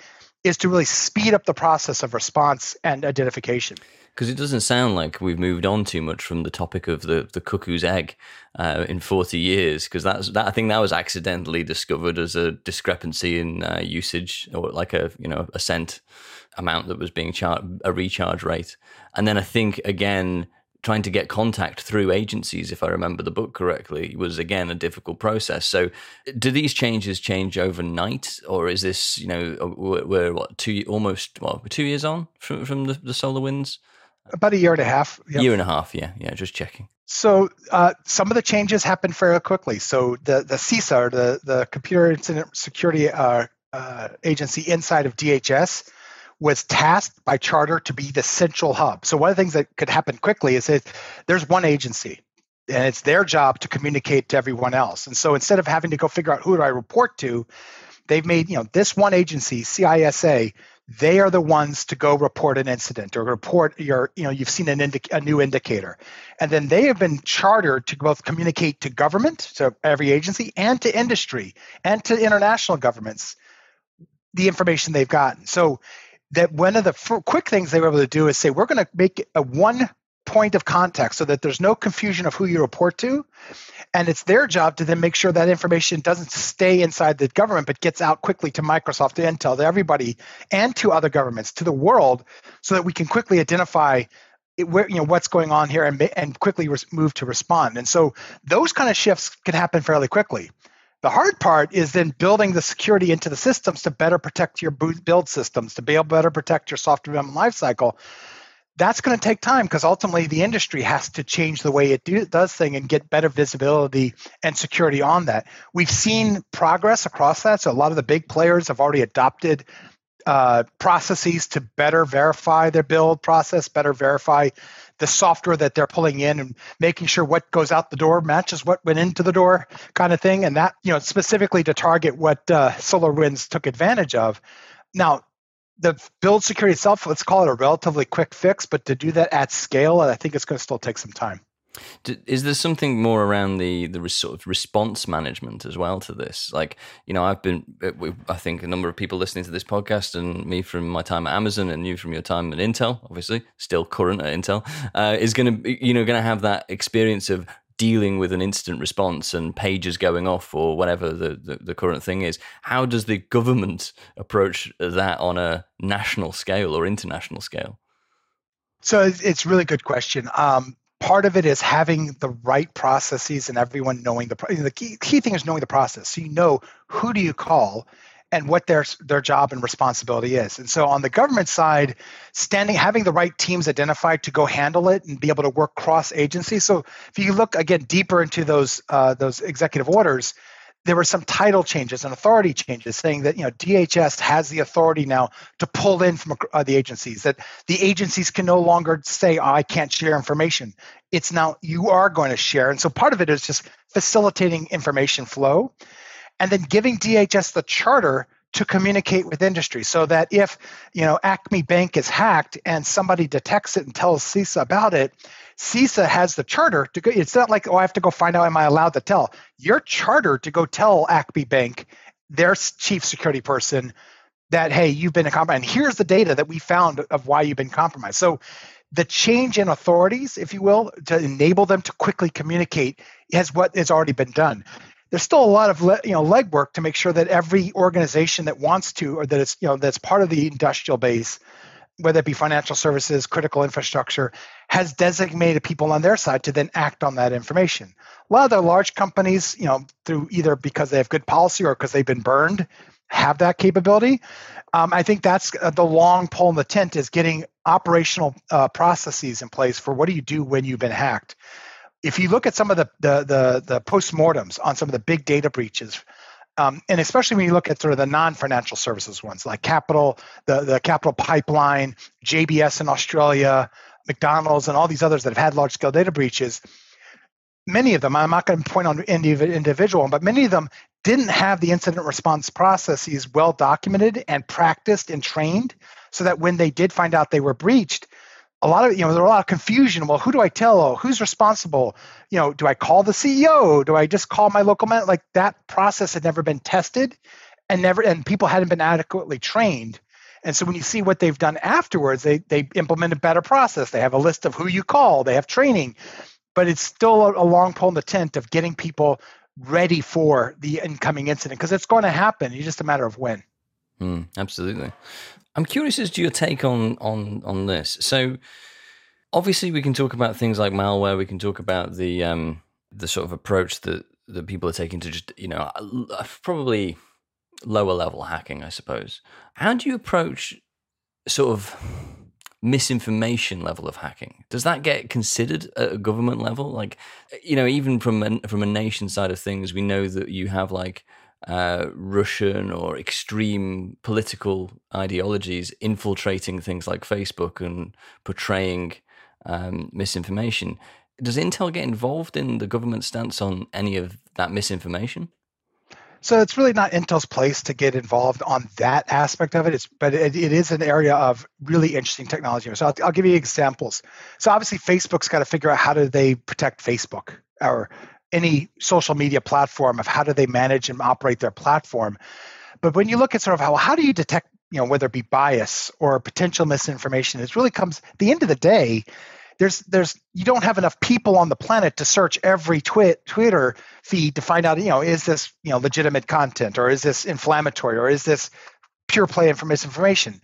is to really speed up the process of response and identification. Because it doesn't sound like we've moved on too much from the topic of the, the cuckoo's egg uh, in 40 years because that's that I think that was accidentally discovered as a discrepancy in uh, usage or like a you know a cent amount that was being charged a recharge rate. And then I think again trying to get contact through agencies if I remember the book correctly was again a difficult process so do these changes change overnight or is this you know we're, we're what two almost well two years on from, from the, the SolarWinds about a year and a half. Yep. Year and a half, yeah, yeah. Just checking. So uh, some of the changes happened fairly quickly. So the the CISA, the the Computer Incident Security uh, uh, Agency inside of DHS, was tasked by charter to be the central hub. So one of the things that could happen quickly is that there's one agency and it's their job to communicate to everyone else. And so instead of having to go figure out who do I report to, they've made you know this one agency, CISA, they are the ones to go report an incident or report your you know you've seen an indi- a new indicator and then they have been chartered to both communicate to government to every agency and to industry and to international governments the information they've gotten so that one of the f- quick things they were able to do is say we're going to make a one point of contact so that there's no confusion of who you report to. And it's their job to then make sure that information doesn't stay inside the government but gets out quickly to microsoft to intel to everybody and to other governments to the world so that we can quickly identify it, where you know what's going on here and, and quickly res- move to respond. And so those kind of shifts can happen fairly quickly the hard part is then building the security into the systems to better protect your build systems to be able to better protect your software development lifecycle that's going to take time because ultimately the industry has to change the way it do, does things and get better visibility and security on that. We've seen progress across that. So a lot of the big players have already adopted uh, processes to better verify their build process, better verify the software that they're pulling in and making sure what goes out the door matches what went into the door kind of thing. And that, you know, specifically to target what uh, SolarWinds took advantage of. Now, the build security itself, let's call it a relatively quick fix, but to do that at scale, I think it's going to still take some time. Is there something more around the the sort of response management as well to this? Like, you know, I've been, uh, I think a number of people listening to this podcast, and me from my time at Amazon, and you from your time at Intel, obviously still current at Intel, uh, is going to, you know, going to have that experience of dealing with an instant response and pages going off or whatever the, the, the, current thing is. How does the government approach that on a national scale or international scale? So it's really good question. Um, part of it is having the right processes and everyone knowing the the key, key thing is knowing the process. So you know who do you call and what their their job and responsibility is. And so on the government side, standing having the right teams identified to go handle it and be able to work cross agency. So if you look again deeper into those uh, those executive orders, there were some title changes and authority changes saying that you know DHS has the authority now to pull in from uh, the agencies that the agencies can no longer say oh, I can't share information. It's now you are going to share. And so part of it is just facilitating information flow and then giving DHS the charter to communicate with industry so that if you know Acme Bank is hacked and somebody detects it and tells CISA about it, CISA has the charter to go. It's not like oh I have to go find out am I allowed to tell. Your charter to go tell Acme Bank, their chief security person, that hey you've been compromised and here's the data that we found of why you've been compromised. So the change in authorities, if you will, to enable them to quickly communicate has what has already been done there's still a lot of you know legwork to make sure that every organization that wants to or that it's you know that's part of the industrial base whether it be financial services critical infrastructure has designated people on their side to then act on that information. A lot of the large companies you know through either because they have good policy or because they've been burned have that capability. Um, i think that's uh, the long pole in the tent is getting operational uh, processes in place for what do you do when you've been hacked. If you look at some of the the the, the postmortems on some of the big data breaches, Um, and especially when you look at sort of the non-financial services ones like capital the, the capital pipeline jbs in australia mcdonald's and all these others that have had large scale data breaches many of them i'm not going to point on individual but many of them didn't have the incident response processes well documented and practiced and trained so that when they did find out they were breached a lot of you know there was a lot of confusion. Well who do i tell? Oh, who's responsible? You know do i call the ceo do i just call my local man? Like that process had never been tested and never and people hadn't been adequately trained. And so when you see what they've done afterwards they they implement a better process. They have a list of who you call. They have training. But it's still a, a long pole in the tent of getting people ready for the incoming incident because it's going to happen. It's just a matter of when mm, absolutely I'm curious as to your take on on on this. So, obviously, we can talk about things like malware. We can talk about the um, the sort of approach that that people are taking to just you know probably lower level hacking, I suppose. How do you approach sort of misinformation level of hacking? Does that get considered at a government level? Like, you know, even from a, from a nation side of things, we know that you have like uh, Russian or extreme political ideologies infiltrating things like Facebook and portraying um, misinformation. Does Intel get involved in the government stance on any of that misinformation? So it's really not Intel's place to get involved on that aspect of it. It's, but it, it is an area of really interesting technology. So I'll, I'll give you examples. So obviously Facebook's got to figure out how do they protect Facebook or any social media platform of how do they manage and operate their platform. But when you look at sort of how how do you detect, you know, whether it be bias or potential misinformation, it really comes the end of the day, there's there's you don't have enough people on the planet to search every twit Twitter feed to find out, you know, is this, you know, legitimate content or is this inflammatory or is this pure play for misinformation?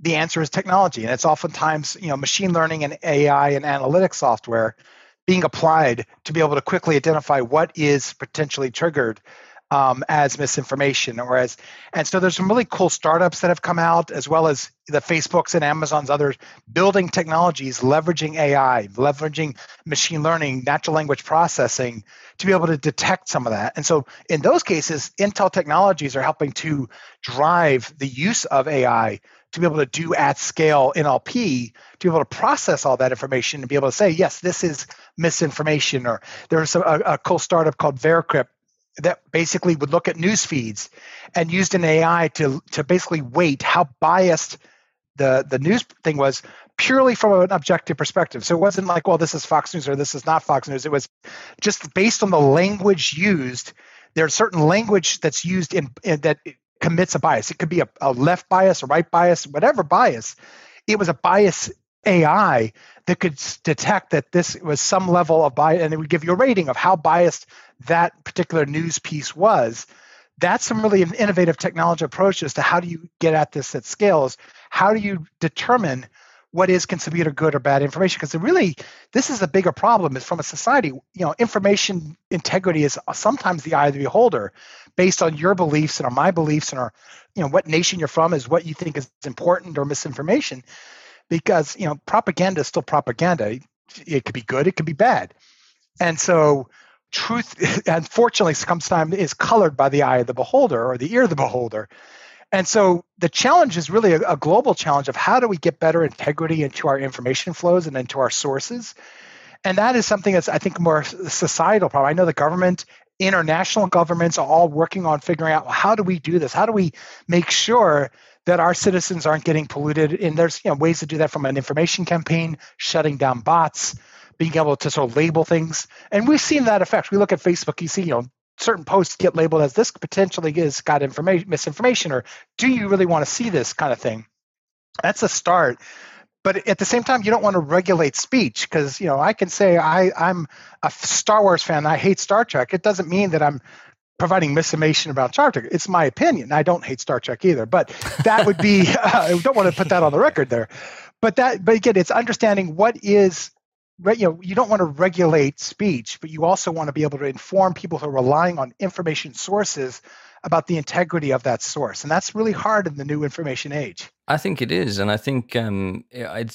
The answer is technology. And it's oftentimes, you know, machine learning and AI and analytics software being applied to be able to quickly identify what is potentially triggered um, as misinformation or as and so there's some really cool startups that have come out as well as the facebooks and amazons others building technologies leveraging ai leveraging machine learning natural language processing to be able to detect some of that. And so in those cases intel technologies are helping to drive the use of ai to be able to do at scale NLP, to be able to process all that information and be able to say, yes, this is misinformation. Or there's a, a cool startup called Veracrypt that basically would look at news feeds and used an AI to to basically weight how biased the the news thing was purely from an objective perspective. So it wasn't like, well, this is Fox News or this is not Fox News. It was just based on the language used. There's certain language that's used in, in that commits a bias. It could be a, a left bias, a right bias, whatever bias. It was a bias AI that could detect that this was some level of bias, and it would give you a rating of how biased that particular news piece was. That's some really innovative technology approaches to how do you get at this at scales? How do you determine what is considered good or bad information? Because really, this is a bigger problem. Is from a society, you know, information integrity is sometimes the eye of the beholder based on your beliefs and on my beliefs and our, you know, what nation you're from is what you think is important or misinformation. Because, you know, propaganda is still propaganda. It could be good, it could be bad. And so truth, unfortunately, sometimes is colored by the eye of the beholder or the ear of the beholder. And so the challenge is really a, a, global challenge of how do we get better integrity into our information flows and into our sources. And that is something that's, I think, more societal problem. I know the government international governments are all working on figuring out well, how do we do this? How do we make sure that our citizens aren't getting polluted? And there's you know ways to do that from an information campaign, shutting down bots, being able to sort of label things. And we've seen that effect. We look at Facebook, you see, you know, certain posts get labeled as this potentially is got information misinformation, or do you really want to see this kind of thing? That's a start but at the same time you don't want to regulate speech because you know i can say I, i'm a star wars fan i hate star trek. It doesn't mean that i'm providing misinformation about star trek. It's my opinion. I don't hate star trek either but that would be uh, i don't want to put that on the record there. But that but again it's understanding what is you know you don't want to regulate speech, but you also want to be able to inform people who are relying on information sources about the integrity of that source, and that's really hard in the new information age. I think it is, and I think um,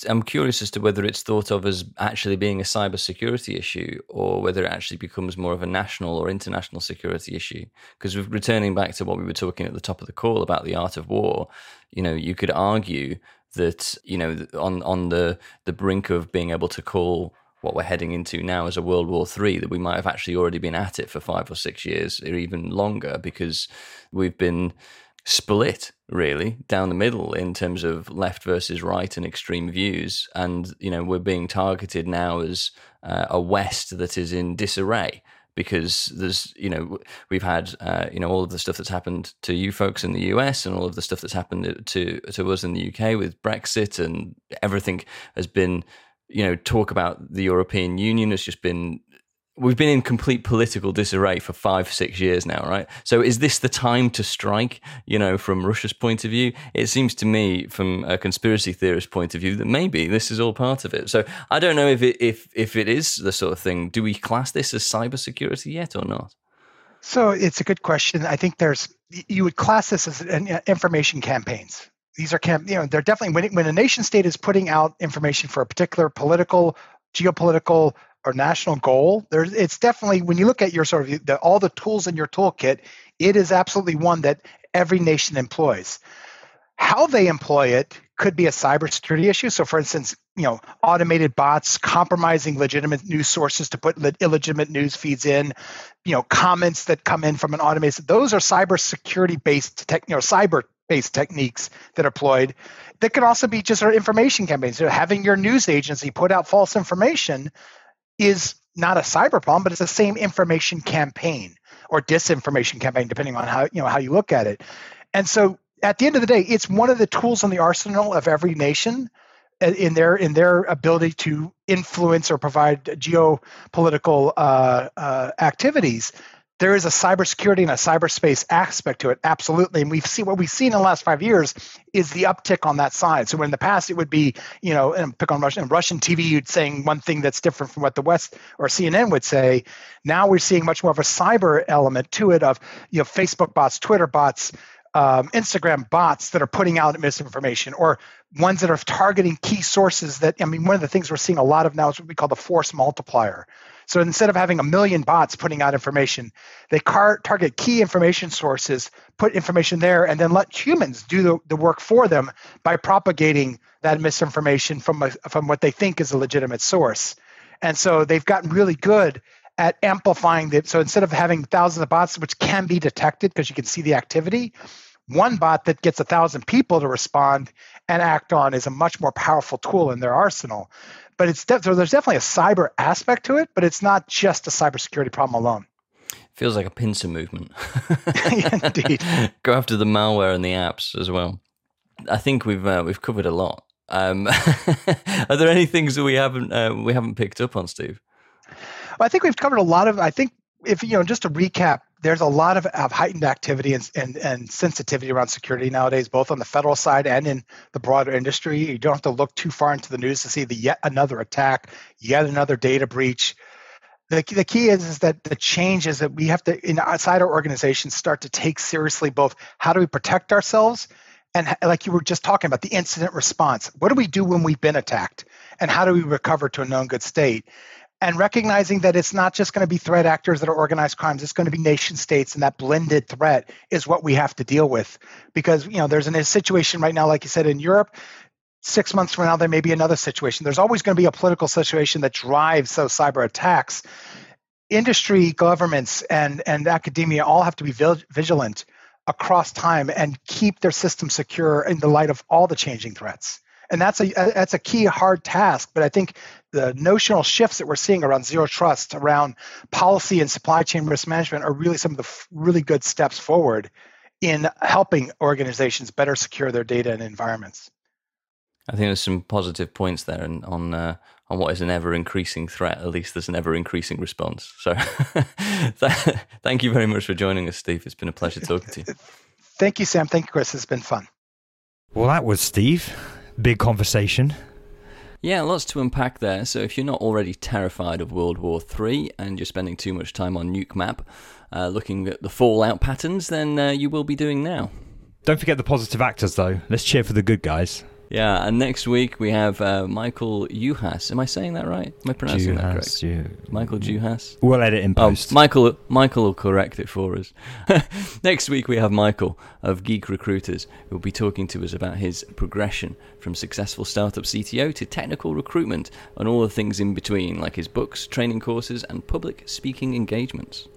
I'm curious as to whether it's thought of as actually being a cybersecurity issue, or whether it actually becomes more of a national or international security issue. Because returning back to what we were talking at the top of the call about the art of war, you know, you could argue that you know on on the the brink of being able to call what we're heading into now as a World War Three, that we might have actually already been at it for five or six years or even longer because we've been split really down the middle in terms of left versus right and extreme views. And you know we're being targeted now as uh, a west that is in disarray because there's you know we've had uh, you know all of the stuff that's happened to you folks in the US and all of the stuff that's happened to to us in the UK with Brexit and everything has been you know talk about the European Union has just been we've been in complete political disarray for five, six years now, right? So is this the time to strike, you know, from Russia's point of view? It seems to me, from a conspiracy theorist point of view, that maybe this is all part of it. So I don't know if it, if, if it is the sort of thing. Do we class this as cybersecurity yet or not? So it's a good question. I think there's, you would class this as an uh, information campaigns. These are, camp, you know, they're definitely, when, when a nation state is putting out information for a particular political, geopolitical, or national goal, there's it's definitely when you look at your sort of the, all the tools in your toolkit, it is absolutely one that every nation employs. How they employ it could be a cybersecurity issue. So, for instance, you know, automated bots compromising legitimate news sources to put illegitimate news feeds in, you know, comments that come in from an automated. Those are cybersecurity based, tech, you know, cyber based techniques that are employed. That could also be just our information campaigns. So having your news agency put out false information is not a cyber problem, but it's the same information campaign or disinformation campaign, depending on how you know how you look at it. And so at the end of the day, it's one of the tools in the arsenal of every nation uh, in their in their ability to influence or provide geopolitical uh, uh, activities there is a cybersecurity and a cyberspace aspect to it, absolutely. And we've seen what we've seen in the last five years is the uptick on that side. So in the past it would be, you know, and pick on Russian Russian TV, you'd saying one thing that's different from what the West or CNN would say. Now we're seeing much more of a cyber element to it of, you know, Facebook bots, Twitter bots, um, Instagram bots that are putting out misinformation or ones that are targeting key sources that, I mean, one of the things we're seeing a lot of now is what we call the force multiplier. So instead of having a million bots putting out information, they car- target key information sources, put information there, and then let humans do the, the work for them by propagating that misinformation from, a, from what they think is a legitimate source. And so they've gotten really good at amplifying it. So instead of having thousands of bots, which can be detected because you can see the activity, one bot that gets a thousand people to respond and act on is a much more powerful tool in their arsenal but it's de- so there's definitely a cyber aspect to it, but it's not just a cybersecurity problem alone. Feels like a pincer movement. Indeed. Go after the malware and the apps as well. I think we've uh, we've covered a lot. Um, are there any things that we haven't uh, we haven't picked up on, Steve? Well, I think we've covered a lot of. I think if you know, just to recap, there's a lot of, of heightened activity and, and, and, sensitivity around security nowadays, both on the federal side and in the broader industry. You don't have to look too far into the news to see the yet another attack, yet another data breach. The, the key is, is that the change is that we have to, in, outside our organizations, start to take seriously both how do we protect ourselves and like you were just talking about the incident response. What do we do when we've been attacked? And how do we recover to a known good state? And recognizing that it's not just going to be threat actors that are organized crimes it's going to be nation states and that blended threat is what we have to deal with. Because you know there's a situation right now like you said in europe six months from now there may be another situation. There's always going to be a political situation that drives those cyber attacks. Industry governments and and academia all have to be vigilant across time and keep their system secure in the light of all the changing threats and that's a that's a key hard task. But i think the notional shifts that we're seeing around zero trust around policy and supply chain risk management are really some of the f- really good steps forward in helping organizations better secure their data and environments. I think there's some positive points there and on uh, on what is an ever increasing threat at least there's an ever increasing response. So thank you very much for joining us steve. It's been a pleasure talking to you. Thank you sam. Thank you chris. It's been fun. Well that was steve big conversation. Yeah, lots to unpack there. So if you're not already terrified of World War III and you're spending too much time on NUKEMAP uh, looking at the fallout patterns, then uh, you will be doing now. Don't forget the positive actors, though. Let's cheer for the good guys. Yeah, and next week we have uh, Michael Juhas. Am I saying that right? Am I pronouncing that correct? Juhas, you- Michael Juhas. We'll edit in Oh, post. Michael, Michael will correct it for us. Next week we have Michael of Geek Recruiters, who will be talking to us about his progression from successful startup CTO to technical recruitment and all the things in between, like his books, training courses, and public speaking engagements.